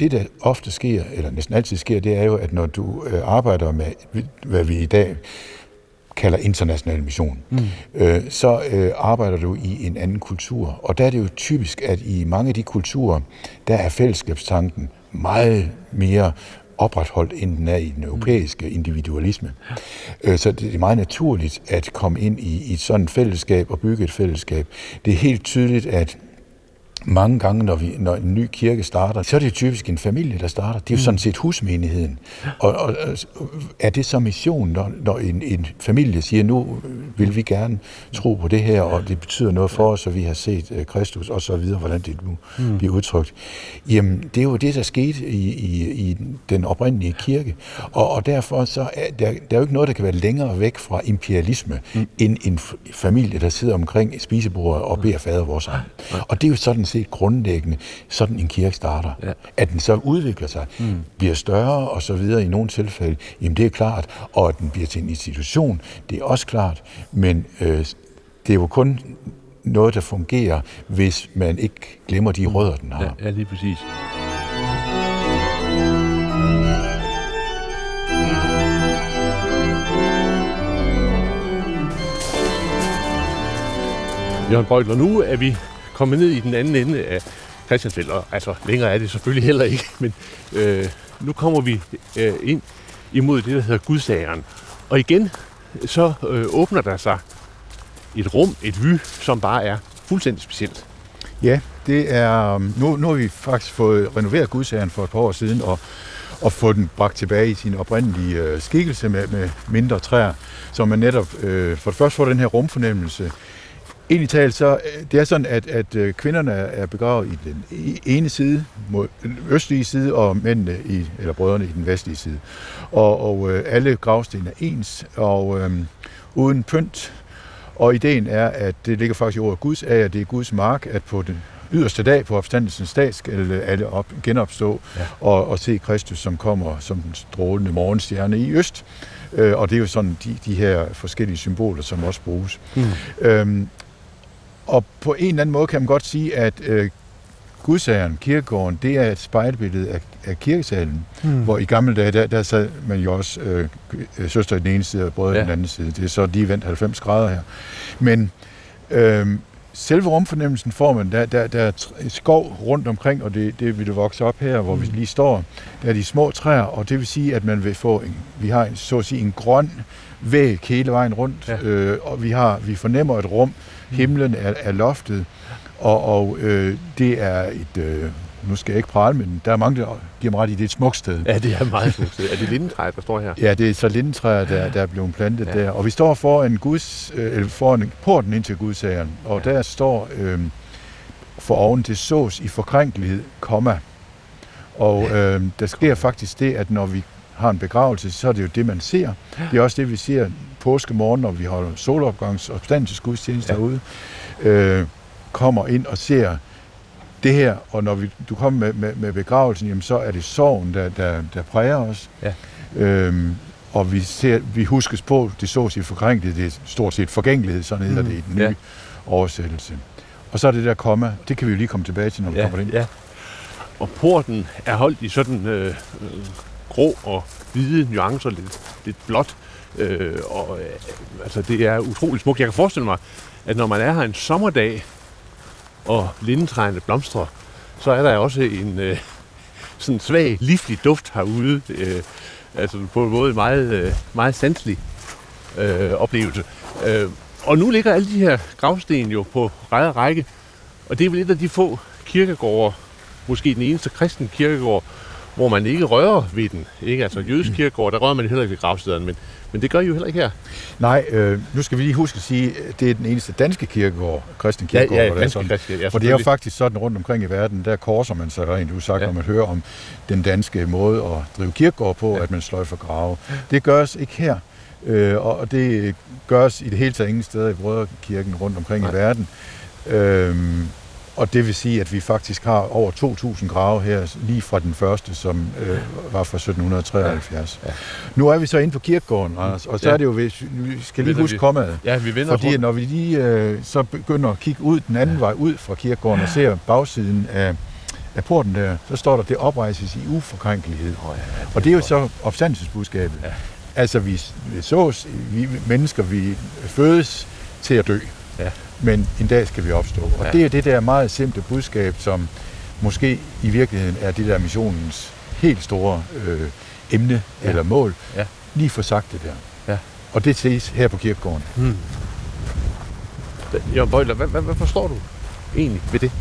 det, der ofte sker, eller næsten altid sker, det er jo, at når du øh, arbejder med, hvad vi i dag kalder international mission, mm. øh, så øh, arbejder du i en anden kultur. Og der er det jo typisk, at i mange af de kulturer, der er fællesskabstanken meget mere opretholdt, end den er i den europæiske individualisme. Øh, så det er meget naturligt at komme ind i, i et sådan fællesskab og bygge et fællesskab. Det er helt tydeligt, at mange gange, når, vi, når en ny kirke starter, så er det typisk en familie, der starter. Det er jo mm. sådan set husmenigheden. Og, og er det så mission, når, når en, en familie siger, nu vil vi gerne tro på det her, og det betyder noget for os, og vi har set uh, Kristus, og så videre, hvordan det nu mm. bliver udtrykt. Jamen, det er jo det, der skete i, i, i den oprindelige kirke. Og, og derfor så er der, der er jo ikke noget, der kan være længere væk fra imperialisme, mm. end en familie, der sidder omkring spisebordet og beder fader vores egen. Og det er jo sådan set grundlæggende sådan en kirke starter. Ja. At den så udvikler sig, mm. bliver større og så videre i nogle tilfælde, jamen det er klart, og at den bliver til en institution, det er også klart, men øh, det er jo kun noget, der fungerer, hvis man ikke glemmer de rødder, den har. Ja, ja lige præcis. Jørgen Beutler, nu er vi kommet ned i den anden ende af Christiansfeld, og altså længere er det selvfølgelig heller ikke, [laughs] men øh, nu kommer vi øh, ind imod det, der hedder Gudsageren. Og igen, så øh, åbner der sig et rum, et vy, som bare er fuldstændig specielt. Ja, det er, um, nu, nu har vi faktisk fået renoveret Gudsageren for et par år siden, og, og få den bragt tilbage i sin oprindelige øh, skikkelse med, med mindre træer, så man netop øh, for det første får den her rumfornemmelse, Egentlig talt, så øh, det er sådan, at, at øh, kvinderne er begravet i den ene side, mod den østlige side, og mændene, i, eller brødrene, i den vestlige side. Og, og øh, alle gravsten er ens, og øhm, uden pynt. Og ideen er, at det ligger faktisk i ordet Guds af, at det er Guds mark, at på den yderste dag på opstandelsens dag skal alle op, genopstå ja. og, og se Kristus, som kommer som den strålende morgenstjerne i øst. Øh, og det er jo sådan de, de her forskellige symboler, som også bruges. Mm. Øhm, og på en eller anden måde kan man godt sige, at øh, Gudsageren, kirkegården, det er et spejlbillede af, af kirkesalen, hmm. hvor i gamle dage, der, der sad man jo også øh, søster i den ene side og brødre ja. i den anden side. Det er så lige vendt 90 grader her. Men øh, selve rumfornemmelsen får man, der, der, der er skov rundt omkring, og det, det vil det vokse op her, hvor mm. vi lige står. Der er de små træer, og det vil sige, at man vil få en, vi har en, så at sige en grøn væg hele vejen rundt, ja. øh, og vi, har, vi fornemmer et rum. Himlen er, er loftet, og, og øh, det er et, øh, nu skal jeg ikke prale, men der er mange, der giver mig ret i, det er et smukt sted. Ja, det er meget smukt sted. Er det lindentræet, der står her? Ja, det er så lindentræet, der, der er blevet plantet ja. der. Og vi står foran, Guds, øh, foran porten ind til Gudsageren, og ja. der står øh, for oven til sås i forkrænkelighed, komma. Og øh, der sker faktisk det, at når vi har en begravelse, så er det jo det, man ser. Det er også det, vi ser påske morgen, når vi holder solopgangs- og opstandelsesgudstjeneste ja. derude. Øh, kommer ind og ser det her, og når vi, du kommer med, med, med begravelsen, jamen, så er det sorgen, der, der, der præger os. Ja. Øhm, og vi, ser, vi huskes på, det så sig forkrænkeligt, det er stort set forgængelighed, sådan hedder mm. det i den nye ja. oversættelse. Og så er det der komma, det kan vi jo lige komme tilbage til, når vi ja, kommer ind. Ja. Og porten er holdt i sådan øh, grå og hvide nuancer, lidt, lidt blåt. Øh, og øh, altså, det er utroligt smukt. Jeg kan forestille mig, at når man er her en sommerdag, og lindetræerne blomstrer, så er der også en øh, sådan svag, livlig duft herude. Øh, altså på en måde meget, øh, meget sanselig øh, oplevelse. Øh, og nu ligger alle de her gravsten jo på række række, og det er vel et af de få kirkegårde, måske den eneste kristen kirkegård, hvor man ikke rører ved den. Ikke? Altså jødisk kirkegård, der rører man heller ikke ved gravstederne, men, men det gør I jo heller ikke her. Nej, øh, nu skal vi lige huske at sige, at det er den eneste danske kirkegård, kristen kirkegård. Ja, ja, danske sådan. ja, For det er jo faktisk sådan rundt omkring i verden, der korser man sig rent Du sagt, ja. når man hører om den danske måde at drive kirkegård på, ja. at man sløjfer grave. Det gøres ikke her. Øh, og det gøres i det hele taget ingen steder i Brødrekirken rundt omkring Nej. i verden. Øh, og det vil sige, at vi faktisk har over 2.000 grave her, lige fra den første, som øh, var fra 1773. Ja. Ja. Nu er vi så inde på kirkegården, Anders, og så ja. er det jo, vi skal lige huske kommet. Ja, vi vinder Fordi når vi lige øh, så begynder at kigge ud den anden ja. vej ud fra kirkegården og ser bagsiden af, af porten der, så står der, det oprejses i uforkrænkelighed. Oh, ja, det og det er jo så opstandelsesbudskabet. Ja. Altså, vi, vi sås, vi mennesker, vi fødes til at dø. Ja men en dag skal vi opstå. Og ja. det er det der meget simple budskab, som måske i virkeligheden er det der missionens helt store øh, emne ja. eller mål. Ja. Lige for sagt det der. Ja. Og det ses her på kirkegården. Hmm. Jørgen Bøjler, hvad, hvad, hvad forstår du egentlig ved det?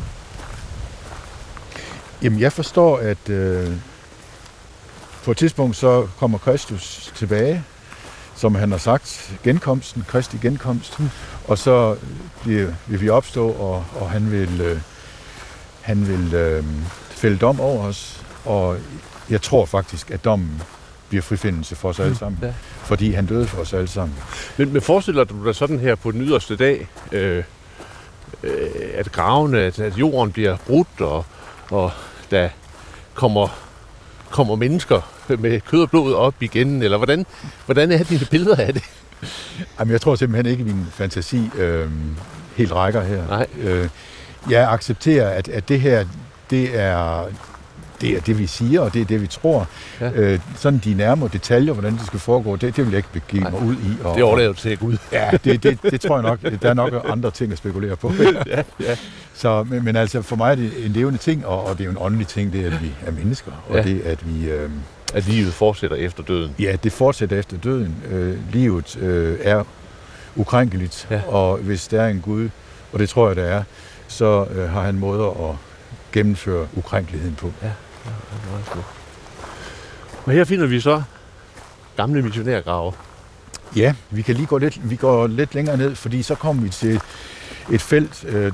Jamen, jeg forstår, at øh, på et tidspunkt så kommer Kristus tilbage, som han har sagt, genkomsten, Kristi genkomst, mm. og så vil, vil vi opstå, og, og han vil, øh, han vil øh, fælde dom over os, og jeg tror faktisk, at dommen bliver frifindelse for os alle hmm. sammen, ja. fordi han døde for os alle sammen. Men, men forestiller du dig sådan her på den yderste dag, øh, øh, at gravene, at, at jorden bliver brudt, og, og der kommer, kommer mennesker med kød og blod op igen, eller hvordan, hvordan er dine billeder af det? Jamen, jeg tror simpelthen ikke, at min fantasi øh, helt rækker her. Nej. Øh, jeg accepterer, at, at det her, det er, det er det, vi siger, og det er det, vi tror. Ja. Øh, sådan de nærmere detaljer, hvordan det skal foregå, det, det vil jeg ikke begive mig ud i. Og, det overlever til Gud. ja, det, det, det tror jeg nok. Der er nok andre ting at spekulere på. [laughs] ja, ja. Så, men, men altså, for mig er det en levende ting, og, og det er jo en åndelig ting, det er, at vi er mennesker, og ja. det at vi... Øh, at livet fortsætter efter døden? Ja, det fortsætter efter døden. Øh, livet øh, er ukrænkeligt, ja. og hvis der er en Gud, og det tror jeg, der er, så øh, har han måder at gennemføre ukrænkeligheden på. Ja, ja det er meget smukt. Og her finder vi så gamle missionærgrave. Ja, vi kan lige gå lidt, vi går lidt længere ned, fordi så kommer vi til et felt, øh,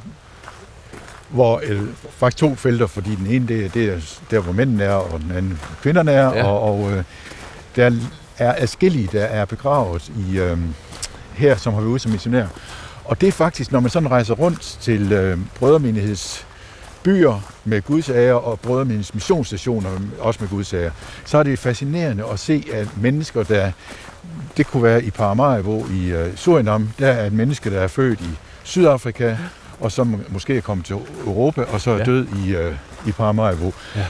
hvor øh, faktisk to felter, fordi den ene det, det er der, hvor mændene er, og den anden kvinderne er, ja. og, og øh, der er adskillige, der er begravet i øh, her, som har været ude som missionær. Og det er faktisk, når man sådan rejser rundt til øh, brødremenigheds byer med gudsager og brødremenighedsens missionsstationer også med gudsager, så er det fascinerende at se, at mennesker, der det kunne være i Paramaribo i uh, Surinam, der er et menneske, der er født i Sydafrika, og som måske er kommet til Europa, og så er ja. død i, uh, i Paramaribo. Ja.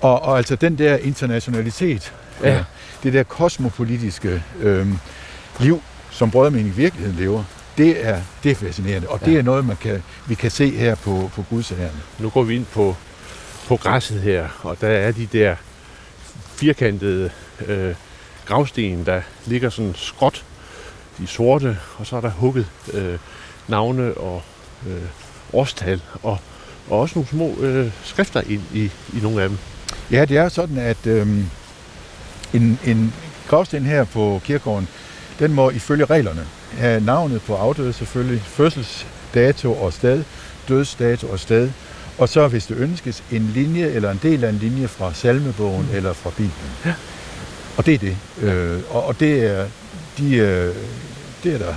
Og, og altså den der internationalitet, ja. uh, det der kosmopolitiske uh, liv, som brødremening i virkeligheden lever, det er, det er fascinerende, og ja. det er noget, man kan, vi kan se her på, på gudsagerne. Nu går vi ind på, på græsset her, og der er de der firkantede øh, gravsten, der ligger sådan skråt, de sorte, og så er der hugget øh, navne og øh, årstal, og, og også nogle små øh, skrifter ind i, i nogle af dem. Ja, det er sådan, at øh, en, en gravsten her på kirkegården, den må ifølge reglerne have navnet på afdøde selvfølgelig, fødselsdato og sted, dødsdato og sted, og så hvis det ønskes en linje eller en del af en linje fra salmebogen mm. eller fra Bibelen. Ja. Og det er det. Øh, og, og det er de, øh, det er der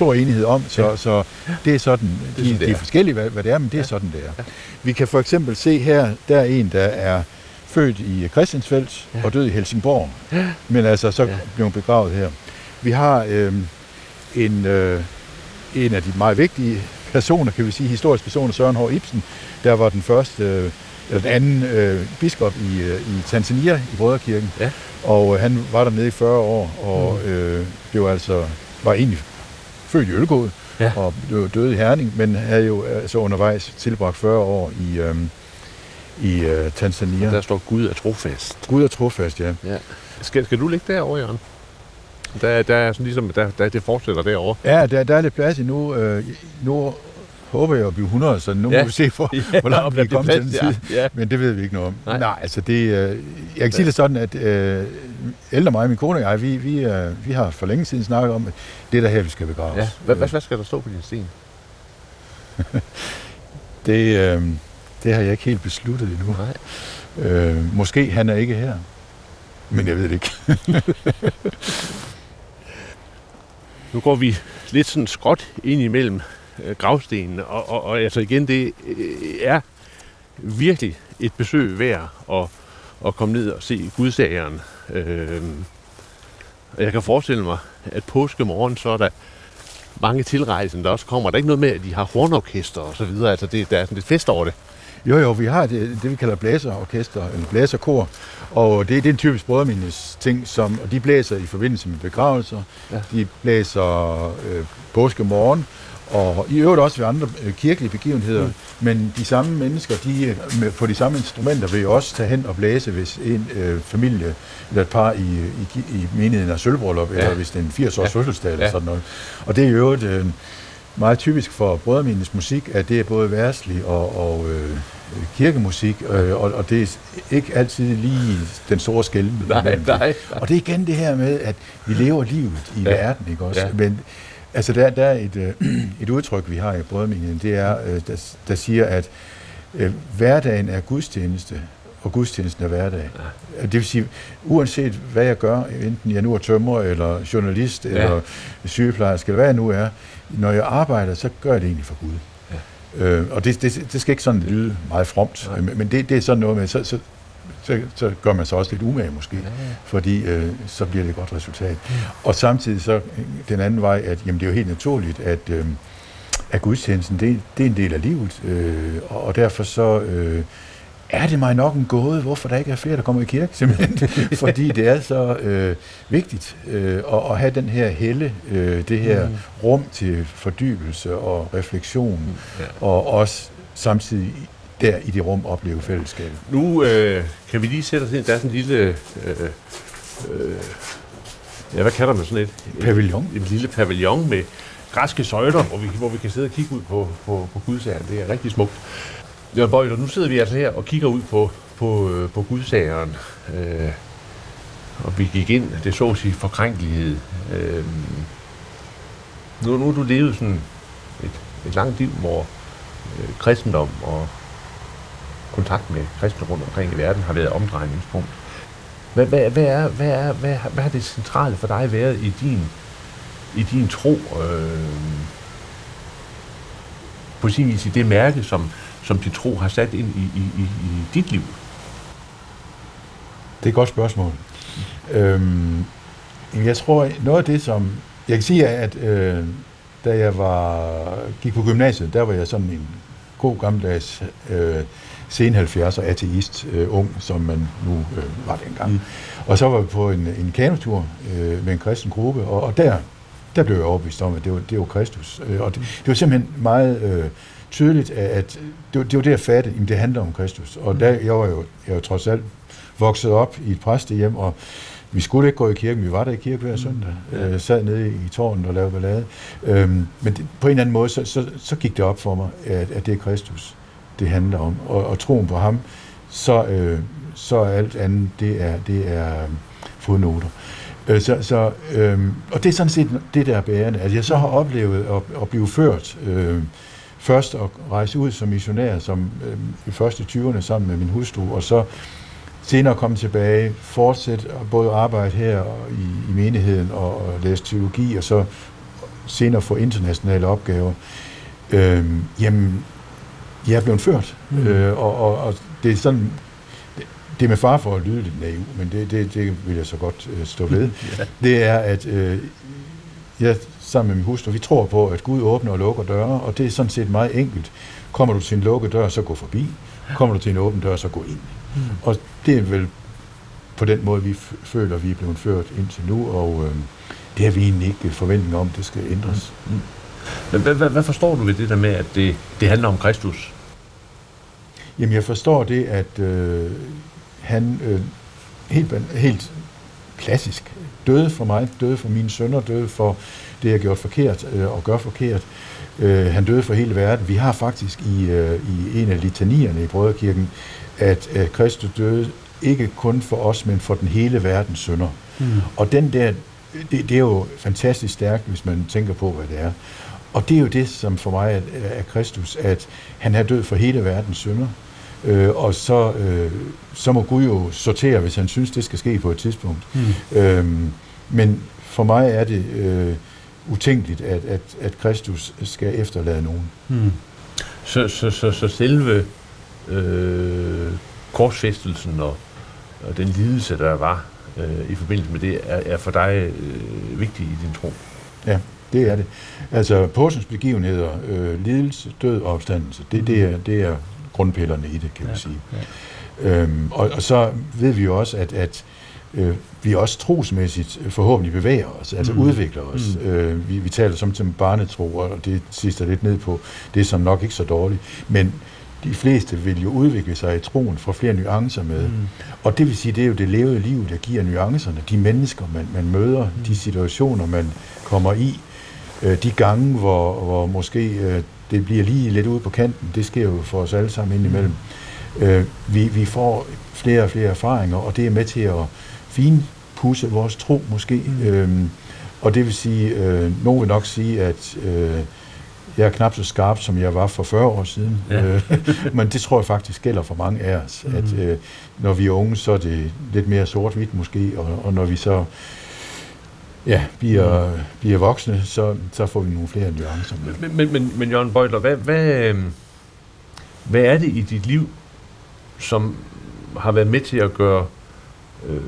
stor enighed om, så, ja. så det er sådan, de, det er, de er forskellige, hvad, hvad det er, men det er ja. sådan, det er. Ja. Vi kan for eksempel se her, der er en, der er født i Christiansfeldt ja. og død i Helsingborg, ja. men altså så ja. blev begravet her. Vi har øh, en, øh, en af de meget vigtige personer, kan vi sige, historiske personer, Søren H. Ibsen, der var den første, øh, eller den anden øh, biskop i, øh, i Tanzania, i Brødrekirken. Ja. Og øh, han var der nede i 40 år, og mm. øh, blev altså, var egentlig født i Ølgod, ja. og blev død i Herning, men havde jo altså undervejs tilbragt 40 år i, øh, i øh, Tanzania. Og der står Gud er trofast. Gud er trofast, ja. ja. Skal, skal du ligge derovre, Jørgen? Der, der er sådan ligesom, der, der, det fortsætter derovre. Ja, der, der er lidt plads endnu. Øh, nu håber jeg at blive 100, så nu ja. må vi se, for, [laughs] ja, hvor langt vi er kommet til den tid. Ja, ja. Men det ved vi ikke noget om. Nej, Nej altså det, øh, jeg kan sige det sådan, at øh, ældre mig, min kone og jeg, vi, vi, øh, vi har for længe siden snakket om, at det er der her, vi skal begraves. Ja. Hvad, hvad, hvad skal der stå på din sten? [laughs] det, øh, det har jeg ikke helt besluttet endnu. Nej. Øh, måske han er ikke her. Men jeg ved det ikke. [laughs] nu går vi lidt sådan skråt ind imellem øh, gravstenene, og, og, og altså igen, det øh, er virkelig et besøg værd at, at komme ned og se gudsageren. Øh, og jeg kan forestille mig, at påskemorgen, så er der mange tilrejsende, der også kommer. Der er ikke noget med, at de har hornorkester og så videre. Altså, det, der er sådan lidt fest over det. Jo, jo, vi har det, det vi kalder blæserorkester, eller blæserkor, og det, det er en typisk brødremindes ting, som, og de blæser i forbindelse med begravelser, ja. de blæser øh, påskemorgen, og i øvrigt også ved andre øh, kirkelige begivenheder, mm. men de samme mennesker, de øh, med, på de samme instrumenter vil jo også tage hen og blæse, hvis en øh, familie eller et par i, i, i menigheden er sølvbrøllup, ja. eller hvis det er en 80 års ja. fødselsdag eller ja. sådan noget. Og det er jo øvrigt øh, meget typisk for brødremindes musik, at det er både værslig og, og øh, kirkemusik, øh, og, og det er ikke altid lige den store skæld. Nej, nej, nej. Og det er igen det her med, at vi lever livet i ja. verden, ikke også? Ja. Men Altså, der, der er et, øh, [clears throat] et udtryk, vi har i brødmenigheden, det er, øh, der, der siger, at øh, hverdagen er gudstjeneste, og gudstjenesten er hverdag. Ja. Det vil sige, uanset hvad jeg gør, enten jeg nu er tømrer, eller journalist, ja. eller sygeplejerske, eller hvad jeg nu er, når jeg arbejder, så gør jeg det egentlig for Gud. Ja. Øh, og det, det, det skal ikke sådan lyde meget fromt, Nej. men det, det er sådan noget med, så, så, så, så gør man så også lidt umage måske, ja, ja. fordi øh, så bliver det et godt resultat. Ja. Og samtidig så den anden vej, at jamen, det er jo helt naturligt, at, øh, at gudstjenesten, det, det er en del af livet, øh, og, og derfor så... Øh, er det mig nok en gåde, hvorfor der ikke er flere, der kommer i kirke, simpelthen. [laughs] Fordi det er så øh, vigtigt øh, at, at have den her helle, øh, det her mm. rum til fordybelse og refleksion, mm, ja. og også samtidig der i det rum opleve fællesskabet. Nu øh, kan vi lige sætte os ind, der er sådan en lille... Øh, øh, ja, hvad kalder man sådan et? Pavillon. En, en lille pavillon med græske søjler, hvor vi, hvor vi kan sidde og kigge ud på, på, på Gudsagen. Det er rigtig smukt. Ja, Bøjler, nu sidder vi altså her og kigger ud på, på, øh, på Gudsageren. Øh, og vi gik ind, det så sig forkrænkelighed. Øh, nu, nu er du levet sådan et, et langt liv, hvor øh, kristendom og kontakt med kristne rundt omkring i verden har været omdrejningspunkt. Hvad, hvad, hvad, er, hvad, er, hvad, hvad har det centrale for dig været i din, i din tro? Øh, på sin vis i det mærke, som, som din tro har sat ind i, i, i, i dit liv? Det er et godt spørgsmål. Øhm, jeg tror, noget af det, som... Jeg kan sige, at øh, da jeg var, gik på gymnasiet, der var jeg sådan en god gammeldags øh, sen 70'er ateist, øh, ung, som man nu øh, var dengang. Mm. Og så var vi på en, en kanotur øh, med en kristen gruppe, og, og der, der blev jeg overbevist om, at det var, det var Kristus. Øh, og det, det var simpelthen meget øh, tydeligt, at, det, var, det var det, jeg fattede, at det handler om Kristus. Og der, jeg var jo, jeg var trods alt vokset op i et præstehjem, og vi skulle ikke gå i kirken, vi var der i kirke hver søndag, mm. øh, sad nede i tårnet og lavede ballade. Øhm, men det, på en eller anden måde, så, så, så gik det op for mig, at, at det er Kristus, det handler om. Og, og troen på ham, så, øh, så alt andet, det er, det er øh, fodnoter. Øh, så, så, øh, og det er sådan set det, der er bærende. At jeg så har oplevet at, at blive ført, øh, først at rejse ud som missionær, som øh, i første 20'erne sammen med min hustru, og så senere komme tilbage, fortsætte både arbejde her i, i menigheden og, og læse teologi, og så senere få internationale opgaver. Øh, jamen, jeg er blevet ført, mm. øh, og, og, og det er sådan, det er med far for at lyde lidt naiv, men det, det, det vil jeg så godt øh, stå ved. [laughs] ja. Det er, at øh, jeg sammen med min hustru, vi tror på, at Gud åbner og lukker døre, og det er sådan set meget enkelt. Kommer du til en lukket dør, så gå forbi. Kommer du til en åben dør, så gå ind. Mm. Og det er vel på den måde, vi føler, at vi er blevet ført indtil nu, og øh, det har vi egentlig ikke forventning om, det skal ændres. Mm. Men hvad, hvad, hvad forstår du ved det der med, at det, det handler om Kristus? Jamen, jeg forstår det, at øh, han øh, helt, helt klassisk døde for mig, døde for mine sønner, døde for det, jeg har gjort forkert øh, og gør forkert. Øh, han døde for hele verden. Vi har faktisk i, øh, i en af litanierne i Brødrekirken, at øh, Kristus døde ikke kun for os, men for den hele verdens sønder. Mm. Og den der, det, det er jo fantastisk stærkt, hvis man tænker på, hvad det er. Og det er jo det, som for mig er, er Kristus, at han er død for hele verdens synder. Øh, og så, øh, så må Gud jo sortere, hvis han synes, det skal ske på et tidspunkt. Mm. Øh, men for mig er det øh, utænkeligt, at, at, at Kristus skal efterlade nogen. Mm. Så, så, så, så selve øh, korsfæstelsen og, og den lidelse, der var øh, i forbindelse med det, er, er for dig øh, vigtig i din tro? Ja, det er det. Altså, påsens begivenheder, øh, lidelse, død og opstandelse, det, det, er, det er grundpillerne i det, kan ja, vi sige. Ja. Øhm, og, og så ved vi jo også, at, at øh, vi også trosmæssigt forhåbentlig bevæger os, altså mm. udvikler os. Mm. Øh, vi, vi taler som til barnetro, og det sidste lidt ned på, det er som nok ikke så dårligt. Men de fleste vil jo udvikle sig i troen, få flere nuancer med. Mm. Og det vil sige, det er jo det levede liv, der giver nuancerne. De mennesker, man, man møder, mm. de situationer, man kommer i, øh, de gange, hvor, hvor måske øh, det bliver lige lidt ude på kanten, det sker jo for os alle sammen indimellem. Øh, vi, vi får flere og flere erfaringer, og det er med til at finpudse vores tro måske. Mm. Øhm, og det vil sige, øh, nogen vil nok sige, at øh, jeg er knap så skarp, som jeg var for 40 år siden. Ja. Øh, [laughs] men det tror jeg faktisk gælder for mange af os, mm. at øh, når vi er unge, så er det lidt mere sort-hvidt måske, og, og når vi så ja, bliver, mm. bliver voksne, så, så får vi nogle flere nuancer. Men, men, men, men Jørgen Bøjler, hvad, hvad, øhm, hvad er det i dit liv, som har været med til at gøre øh,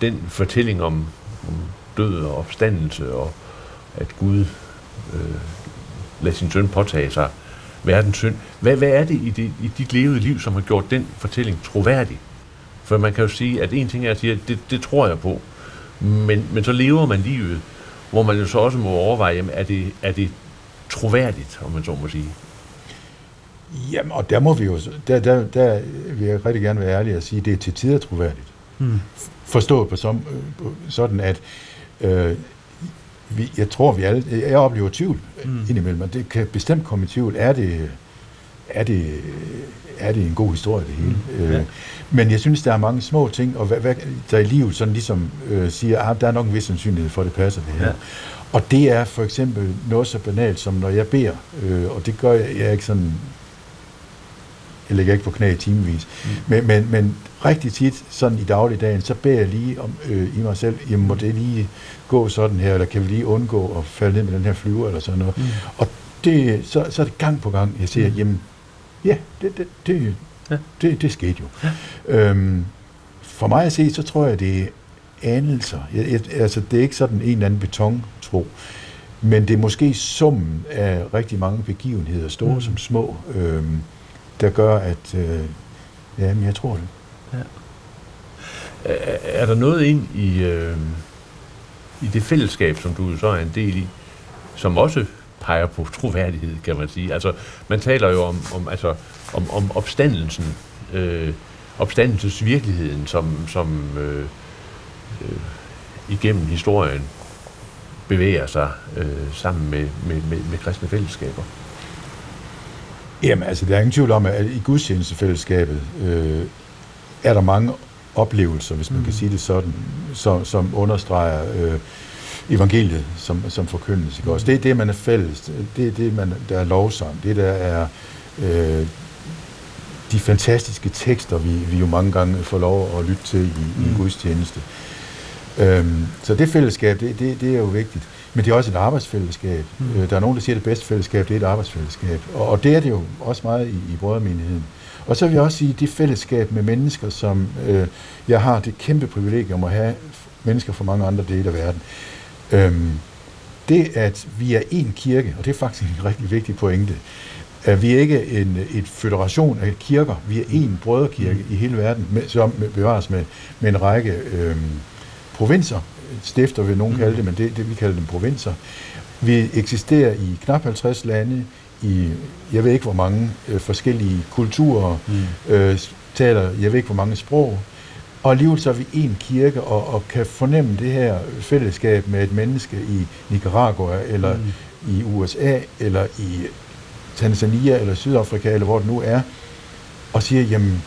den fortælling om, om død og opstandelse, og at Gud øh, lader sin søn påtage sig verdens synd. Hvad, hvad er det i, det i dit levede liv, som har gjort den fortælling troværdig? For man kan jo sige, at en ting er at sige, at det, det tror jeg på, men, men så lever man livet, hvor man jo så også må overveje, jamen, er, det, er det troværdigt, om man så må sige? Jamen, og der må vi jo, der, der, der vil jeg rigtig gerne være ærlig og sige, at det er til tider troværdigt. Hmm. Forstået på som, sådan, at øh, vi, jeg tror, vi alle, jeg oplever tvivl hmm. indimellem, og det kan bestemt komme i tvivl. Er det, er det, er det en god historie, det hele? Mm, ja. øh, men jeg synes, der er mange små ting, og hvad, hvad der i livet sådan ligesom øh, siger, at ah, der er nok en vis sandsynlighed for, at det passer det her. Ja. Og det er for eksempel noget så banalt, som når jeg beder, øh, og det gør jeg, jeg ikke sådan, jeg lægger ikke på knæ i timevis, mm. men, men, men rigtig tit, sådan i dagligdagen, så beder jeg lige om, øh, i mig selv, jamen må det lige gå sådan her, eller kan vi lige undgå at falde ned med den her flyver, eller sådan noget. Mm. Og det, så, så er det gang på gang, jeg siger, mm. jamen Ja, det, det, det, ja. det, det skete jo. Ja. Øhm, for mig at se, så tror jeg, det er anelser. Jeg, jeg, altså, det er ikke sådan en eller anden betontro, men det er måske summen af rigtig mange begivenheder, store mm. som små, øhm, der gør, at øh, ja, men jeg tror det. Ja. Er, er der noget ind i, øh, i det fællesskab, som du så er en del i, som også peger på troværdighed, kan man sige. Altså, man taler jo om, om, altså, om, om opstandelsen, øh, opstandelsesvirkeligheden, som, som øh, øh, igennem historien bevæger sig øh, sammen med, med, med, med kristne fællesskaber. Jamen, altså, der er ingen tvivl om, at i gudstjenestefællesskabet øh, er der mange oplevelser, hvis man mm. kan sige det sådan, som, som understreger øh, evangeliet som, som forkyndelse. Mm. Det er det, man er fælles. Det er det, man, der er lovsang. Det, der er øh, de fantastiske tekster, vi, vi jo mange gange får lov at lytte til i, mm. i en gudstjeneste. Øhm, så det fællesskab, det, det, det er jo vigtigt. Men det er også et arbejdsfællesskab. Mm. Øh, der er nogen, der siger, at det bedste fællesskab, det er et arbejdsfællesskab. Og, og det er det jo også meget i, i brødremenigheden. Og så vil jeg også sige, at det fællesskab med mennesker, som øh, jeg har det kæmpe privilegium at have mennesker fra mange andre dele af verden. Øhm, det, at vi er en kirke, og det er faktisk en rigtig vigtig pointe, at vi er ikke en et federation af kirker, vi er en brødrekirke mm. i hele verden, med, som bevares med, med en række øhm, provinser, stifter vil nogen mm. kalde det, men det, det vi kalder dem provinser. Vi eksisterer i knap 50 lande, i jeg ved ikke hvor mange øh, forskellige kulturer, mm. øh, taler jeg ved ikke hvor mange sprog, og alligevel så er vi en kirke og, og kan fornemme det her fællesskab med et menneske i Nicaragua, eller mm. i USA, eller i Tanzania, eller Sydafrika, eller hvor det nu er, og siger, jamen,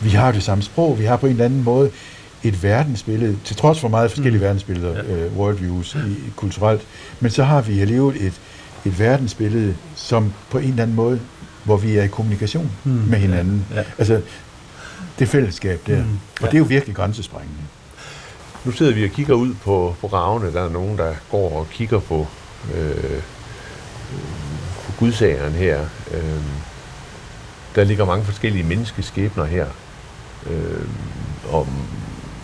vi har det samme sprog, vi har på en eller anden måde et verdensbillede, til trods for meget forskellige mm. verdensbilleder, ja. uh, worldviews i, kulturelt, men så har vi alligevel et, et verdensbillede, som på en eller anden måde, hvor vi er i kommunikation mm. med hinanden. Ja. Ja. Altså, det fællesskab der. Mm. Og ja. det er jo virkelig grænsesprængende. Nu sidder vi og kigger ud på, på ravene. Der er nogen, der går og kigger på, øh, på gudsageren her. Øh, der ligger mange forskellige menneskeskæbner her. Øh, og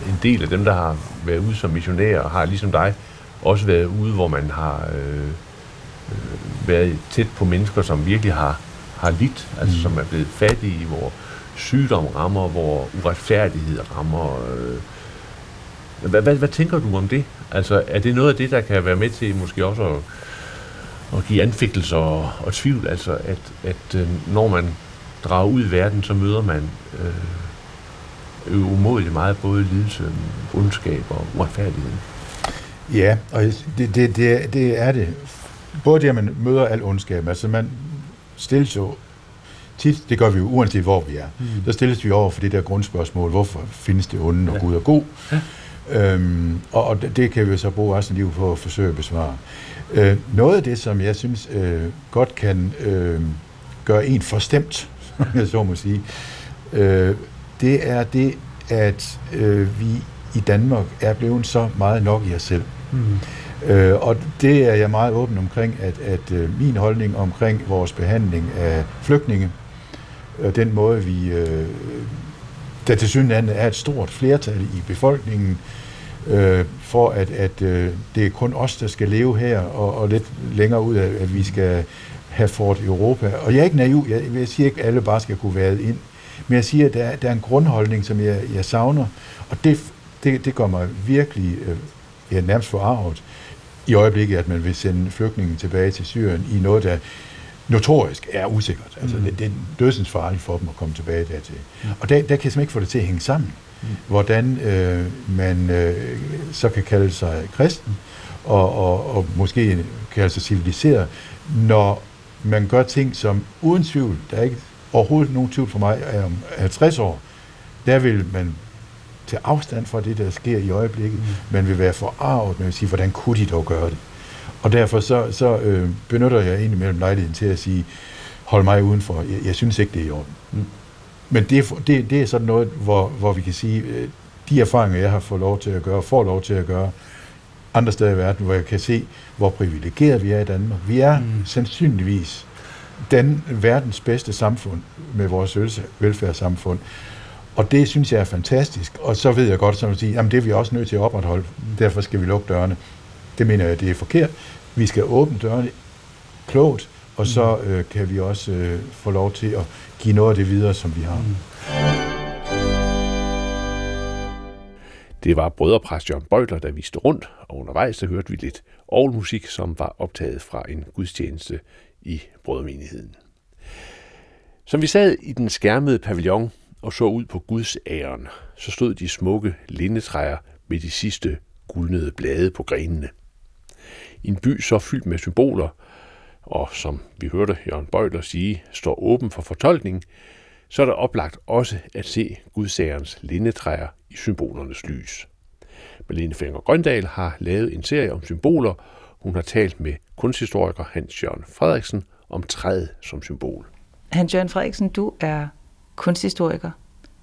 en del af dem, der har været ude som missionærer, har ligesom dig også været ude, hvor man har øh, øh været tæt på mennesker, som virkelig har, har lidt, altså mm. som er blevet fattige, hvor sygdom rammer, hvor uretfærdighed rammer. Øh. Hvad, hvad, hvad tænker du om det? Altså, er det noget af det, der kan være med til måske også at, at give anfægtelser og, og tvivl? Altså, at, at øh, når man drager ud i verden, så møder man øh, umådeligt meget både lidelse, ondskab og uretfærdighed. Ja, og det, det, det, det er det. Både det, at man møder al ondskab, altså man stilles jo tit, det gør vi jo uanset hvor vi er, mm. så stilles vi over for det der grundspørgsmål, hvorfor findes det onde, og ja. Gud er god? Ja. Øhm, og, og det kan vi jo så bruge resten af livet på at forsøge at besvare. Øh, noget af det, som jeg synes øh, godt kan øh, gøre en forstemt, [laughs] jeg så må sige, øh, det er det, at øh, vi i Danmark er blevet så meget nok i os selv. Mm. Øh, og det er jeg meget åben omkring, at, at øh, min holdning omkring vores behandling af flygtninge, øh, den måde vi, øh, der til synligheden er et stort flertal i befolkningen, øh, for at, at øh, det er kun os, der skal leve her, og, og lidt længere ud af, at vi skal have fort Europa. Og jeg er ikke naiv, jeg, jeg siger ikke, at alle bare skal kunne være ind, men jeg siger, at der, der er en grundholdning, som jeg, jeg savner, og det, det, det gør mig virkelig øh, ja, nærmest forarvet i øjeblikket, at man vil sende flygtninge tilbage til Syrien i noget, der notorisk er usikkert. Altså, mm. det, det er dødsens farligt for dem at komme tilbage dertil. Mm. Og der, der kan jeg simpelthen ikke få det til at hænge sammen. Mm. Hvordan øh, man øh, så kan kalde sig kristen, og, og, og måske kalde sig civiliseret, når man gør ting, som uden tvivl, der er ikke overhovedet nogen tvivl for mig, er om 50 år, der vil man til afstand fra det, der sker i øjeblikket. Mm. Man vil være forarvet, man vil sige, hvordan kunne de dog gøre det? Og derfor så, så øh, benytter jeg egentlig mellem lejligheden til at sige, hold mig udenfor, jeg, jeg synes ikke, det er i orden. Mm. Men det, det, det er sådan noget, hvor, hvor vi kan sige, øh, de erfaringer, jeg har fået lov til at gøre, får lov til at gøre, andre steder i verden, hvor jeg kan se, hvor privilegeret vi er i Danmark. Vi er mm. sandsynligvis den verdens bedste samfund med vores velfærdssamfund. Og det synes jeg er fantastisk. Og så ved jeg godt, som at sige, jamen det er vi også nødt til at opretholde. Derfor skal vi lukke dørene. Det mener jeg, det er forkert. Vi skal åbne dørene klogt, og så mm. øh, kan vi også øh, få lov til at give noget af det videre, som vi har. Mm. Det var brødrepræst Jørgen Bøjler, der viste rundt, og undervejs så hørte vi lidt orgelmusik, som var optaget fra en gudstjeneste i brødremenigheden. Som vi sad i den skærmede pavillon og så ud på Guds æren, så stod de smukke lindetræer med de sidste guldnede blade på grenene. I en by så fyldt med symboler, og som vi hørte Jørgen Bøjler sige, står åben for fortolkning, så er der oplagt også at se gudsagerens lindetræer i symbolernes lys. Malene Fenger Grøndal har lavet en serie om symboler. Hun har talt med kunsthistoriker Hans Jørgen Frederiksen om træet som symbol. Hans Jørgen Frederiksen, du er kunsthistoriker,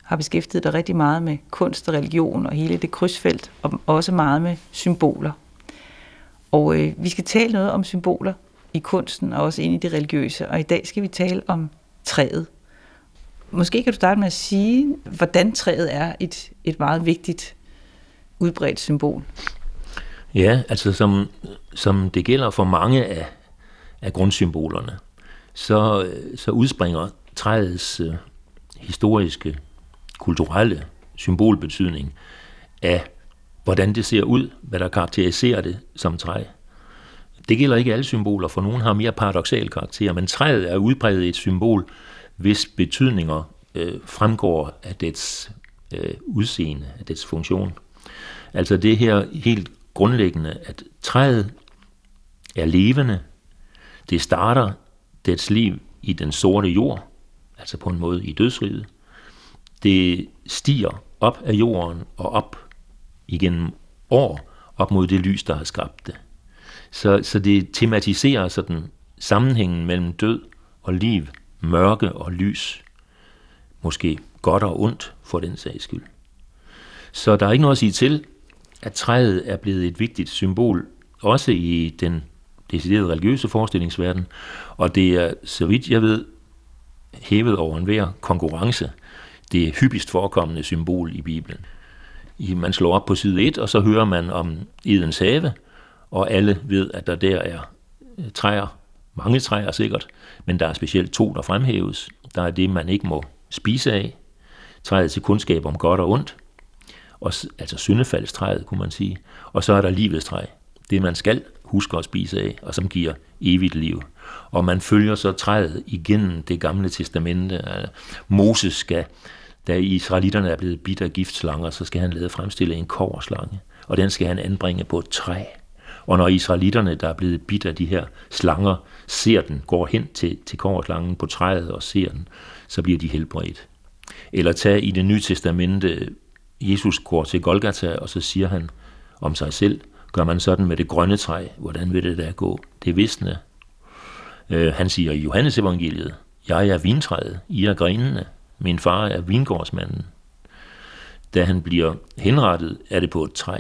har beskæftiget dig rigtig meget med kunst og religion og hele det krydsfelt, og også meget med symboler. Og øh, vi skal tale noget om symboler i kunsten og også ind i det religiøse, og i dag skal vi tale om træet. Måske kan du starte med at sige, hvordan træet er et, et meget vigtigt, udbredt symbol. Ja, altså som, som det gælder for mange af, af grundsymbolerne, så, så udspringer træets øh, historiske, kulturelle symbolbetydning af, hvordan det ser ud, hvad der karakteriserer det som træ. Det gælder ikke alle symboler, for nogle har mere paradoxal karakter, men træet er udbredt et symbol, hvis betydninger øh, fremgår af dets øh, udseende, af dets funktion. Altså det her helt grundlæggende, at træet er levende, det starter dets liv i den sorte jord, altså på en måde i dødsriget. Det stiger op af jorden og op igennem år, op mod det lys, der har skabt det. Så, så det tematiserer sådan sammenhængen mellem død og liv, mørke og lys. Måske godt og ondt for den sags skyld. Så der er ikke noget at sige til, at træet er blevet et vigtigt symbol, også i den deciderede religiøse forestillingsverden, og det er, så vidt jeg ved, hævet over enhver konkurrence, det hyppigst forekommende symbol i Bibelen. Man slår op på side 1, og så hører man om Edens have, og alle ved, at der der er øh, træer, mange træer sikkert, men der er specielt to, der fremhæves. Der er det, man ikke må spise af, træet til kundskab om godt og ondt, og, altså syndefaldstræet, kunne man sige. Og så er der livets træ, det man skal huske at spise af, og som giver evigt liv. Og man følger så træet igennem det gamle testamente. Øh, Moses skal, da israelitterne er blevet bidt af giftslanger, så skal han lade fremstille en korslange, og den skal han anbringe på et træ. Og når israelitterne, der er blevet bidt af de her slanger, ser den, går hen til, til korslangen på træet og ser den, så bliver de helbredt. Eller tag i det nye testamente, Jesus går til Golgata, og så siger han om sig selv, gør man sådan med det grønne træ, hvordan vil det da gå? Det visne. Øh, han siger i Johannes evangeliet, jeg er vintræet, I er grenene, min far er vingårdsmanden. Da han bliver henrettet, er det på et træ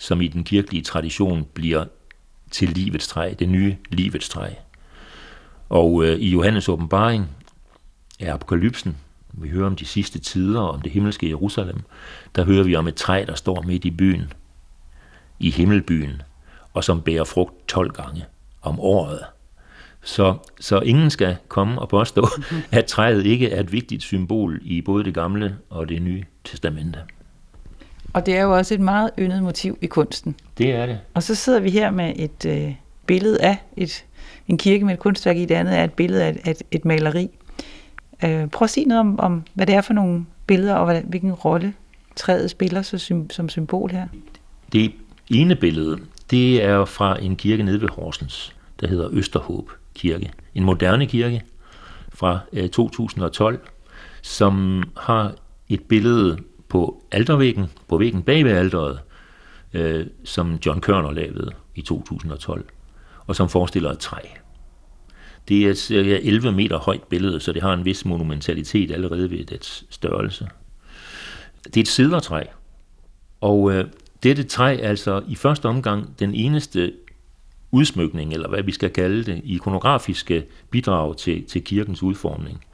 som i den kirkelige tradition bliver til livets træ, det nye livets træ. Og øh, i Johannes åbenbaring er apokalypsen, vi hører om de sidste tider, om det himmelske Jerusalem, der hører vi om et træ, der står midt i byen, i himmelbyen, og som bærer frugt 12 gange om året. Så, så ingen skal komme og påstå, at træet ikke er et vigtigt symbol i både det gamle og det nye testamente. Og det er jo også et meget yndet motiv i kunsten. Det er det. Og så sidder vi her med et øh, billede af et, en kirke med et kunstværk i det andet er et billede af et, et maleri. Øh, prøv at sige noget om, om, hvad det er for nogle billeder, og hvad, hvilken rolle træet spiller så, som symbol her. Det ene billede, det er fra en kirke nede ved Horsens, der hedder Østerhåb Kirke. En moderne kirke fra øh, 2012, som har et billede på aldervæggen, på væggen bag ved alderet, øh, som John Kørner lavede i 2012, og som forestiller et træ. Det er et cirka 11 meter højt billede, så det har en vis monumentalitet allerede ved dets størrelse. Det er et sidertræ, og øh, dette træ er altså i første omgang den eneste udsmykning, eller hvad vi skal kalde det, ikonografiske bidrag til, til kirkens udformning.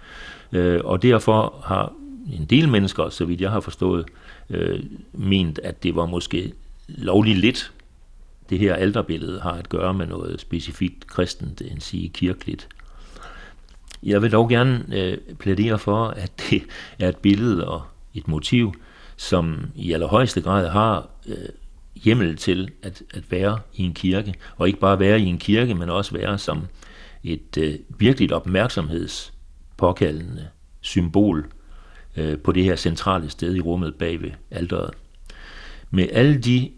Øh, og derfor har en del mennesker, så vidt jeg har forstået, øh, ment, at det var måske lovligt lidt, det her alterbillede har at gøre med noget specifikt kristent, end sige kirkeligt. Jeg vil dog gerne øh, plædere for, at [laughs] det er et billede og et motiv, som i allerhøjeste grad har øh, hjemmel til at, at være i en kirke, og ikke bare være i en kirke, men også være som et øh, virkeligt opmærksomhedspåkaldende symbol øh, på det her centrale sted i rummet bag ved alderet. Med alle de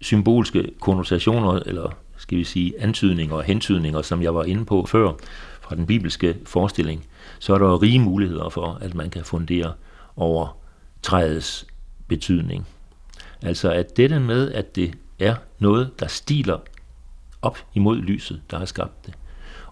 symbolske konnotationer, eller skal vi sige antydninger og hentydninger, som jeg var inde på før, fra den bibelske forestilling, så er der rige muligheder for, at man kan fundere over træets betydning. Altså at dette med, at det er noget, der stiler op imod lyset, der har skabt det,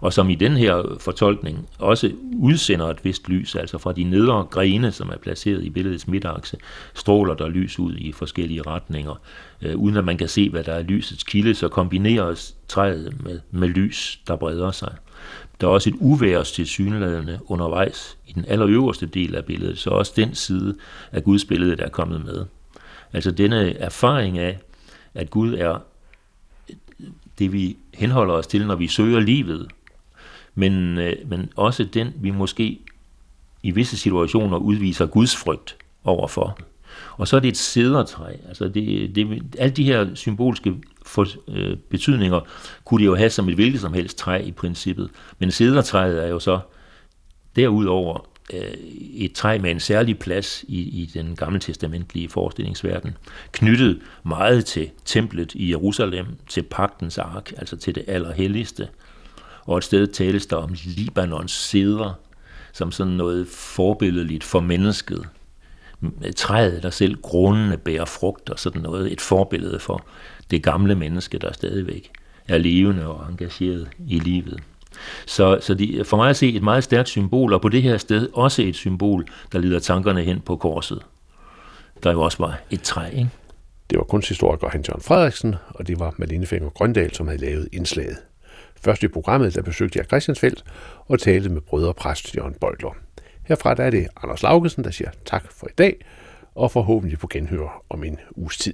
og som i den her fortolkning også udsender et vist lys, altså fra de nedre grene, som er placeret i billedets midtakse, stråler der lys ud i forskellige retninger. Øh, uden at man kan se, hvad der er lysets kilde, så kombineres træet med, med lys, der breder sig. Der er også et uværs til synlædende undervejs i den allerøverste del af billedet, så også den side af Guds billede, der er kommet med. Altså denne erfaring af, at Gud er det, vi henholder os til, når vi søger livet, men, øh, men også den, vi måske i visse situationer udviser Guds frygt overfor. Og så er det et sædertræ. Altså det, det, alle de her symbolske for, øh, betydninger kunne de jo have som et hvilket som helst træ i princippet. Men sædertræet er jo så derudover Øh, et træ med en særlig plads i, i den gamle testamentlige forestillingsverden, knyttet meget til templet i Jerusalem, til pagtens ark, altså til det allerhelligste. Og et sted tales der om Libanons sæder, som sådan noget forbilledeligt for mennesket. Træet, der selv grundene bærer frugt og sådan noget, et forbillede for det gamle menneske, der stadigvæk er levende og engageret i livet. Så, så de, for mig at se et meget stærkt symbol, og på det her sted også et symbol, der leder tankerne hen på korset. Der jo også var et træ, ikke? Det var kunsthistoriker Hans Jørgen Frederiksen, og det var Malene Fenger Grøndal, som havde lavet indslaget. Først i programmet, der besøgte jeg Christiansfeldt og talte med brødre præst Jørgen Bøjler. Herfra der er det Anders Laugesen, der siger tak for i dag, og forhåbentlig på genhør om en uges tid.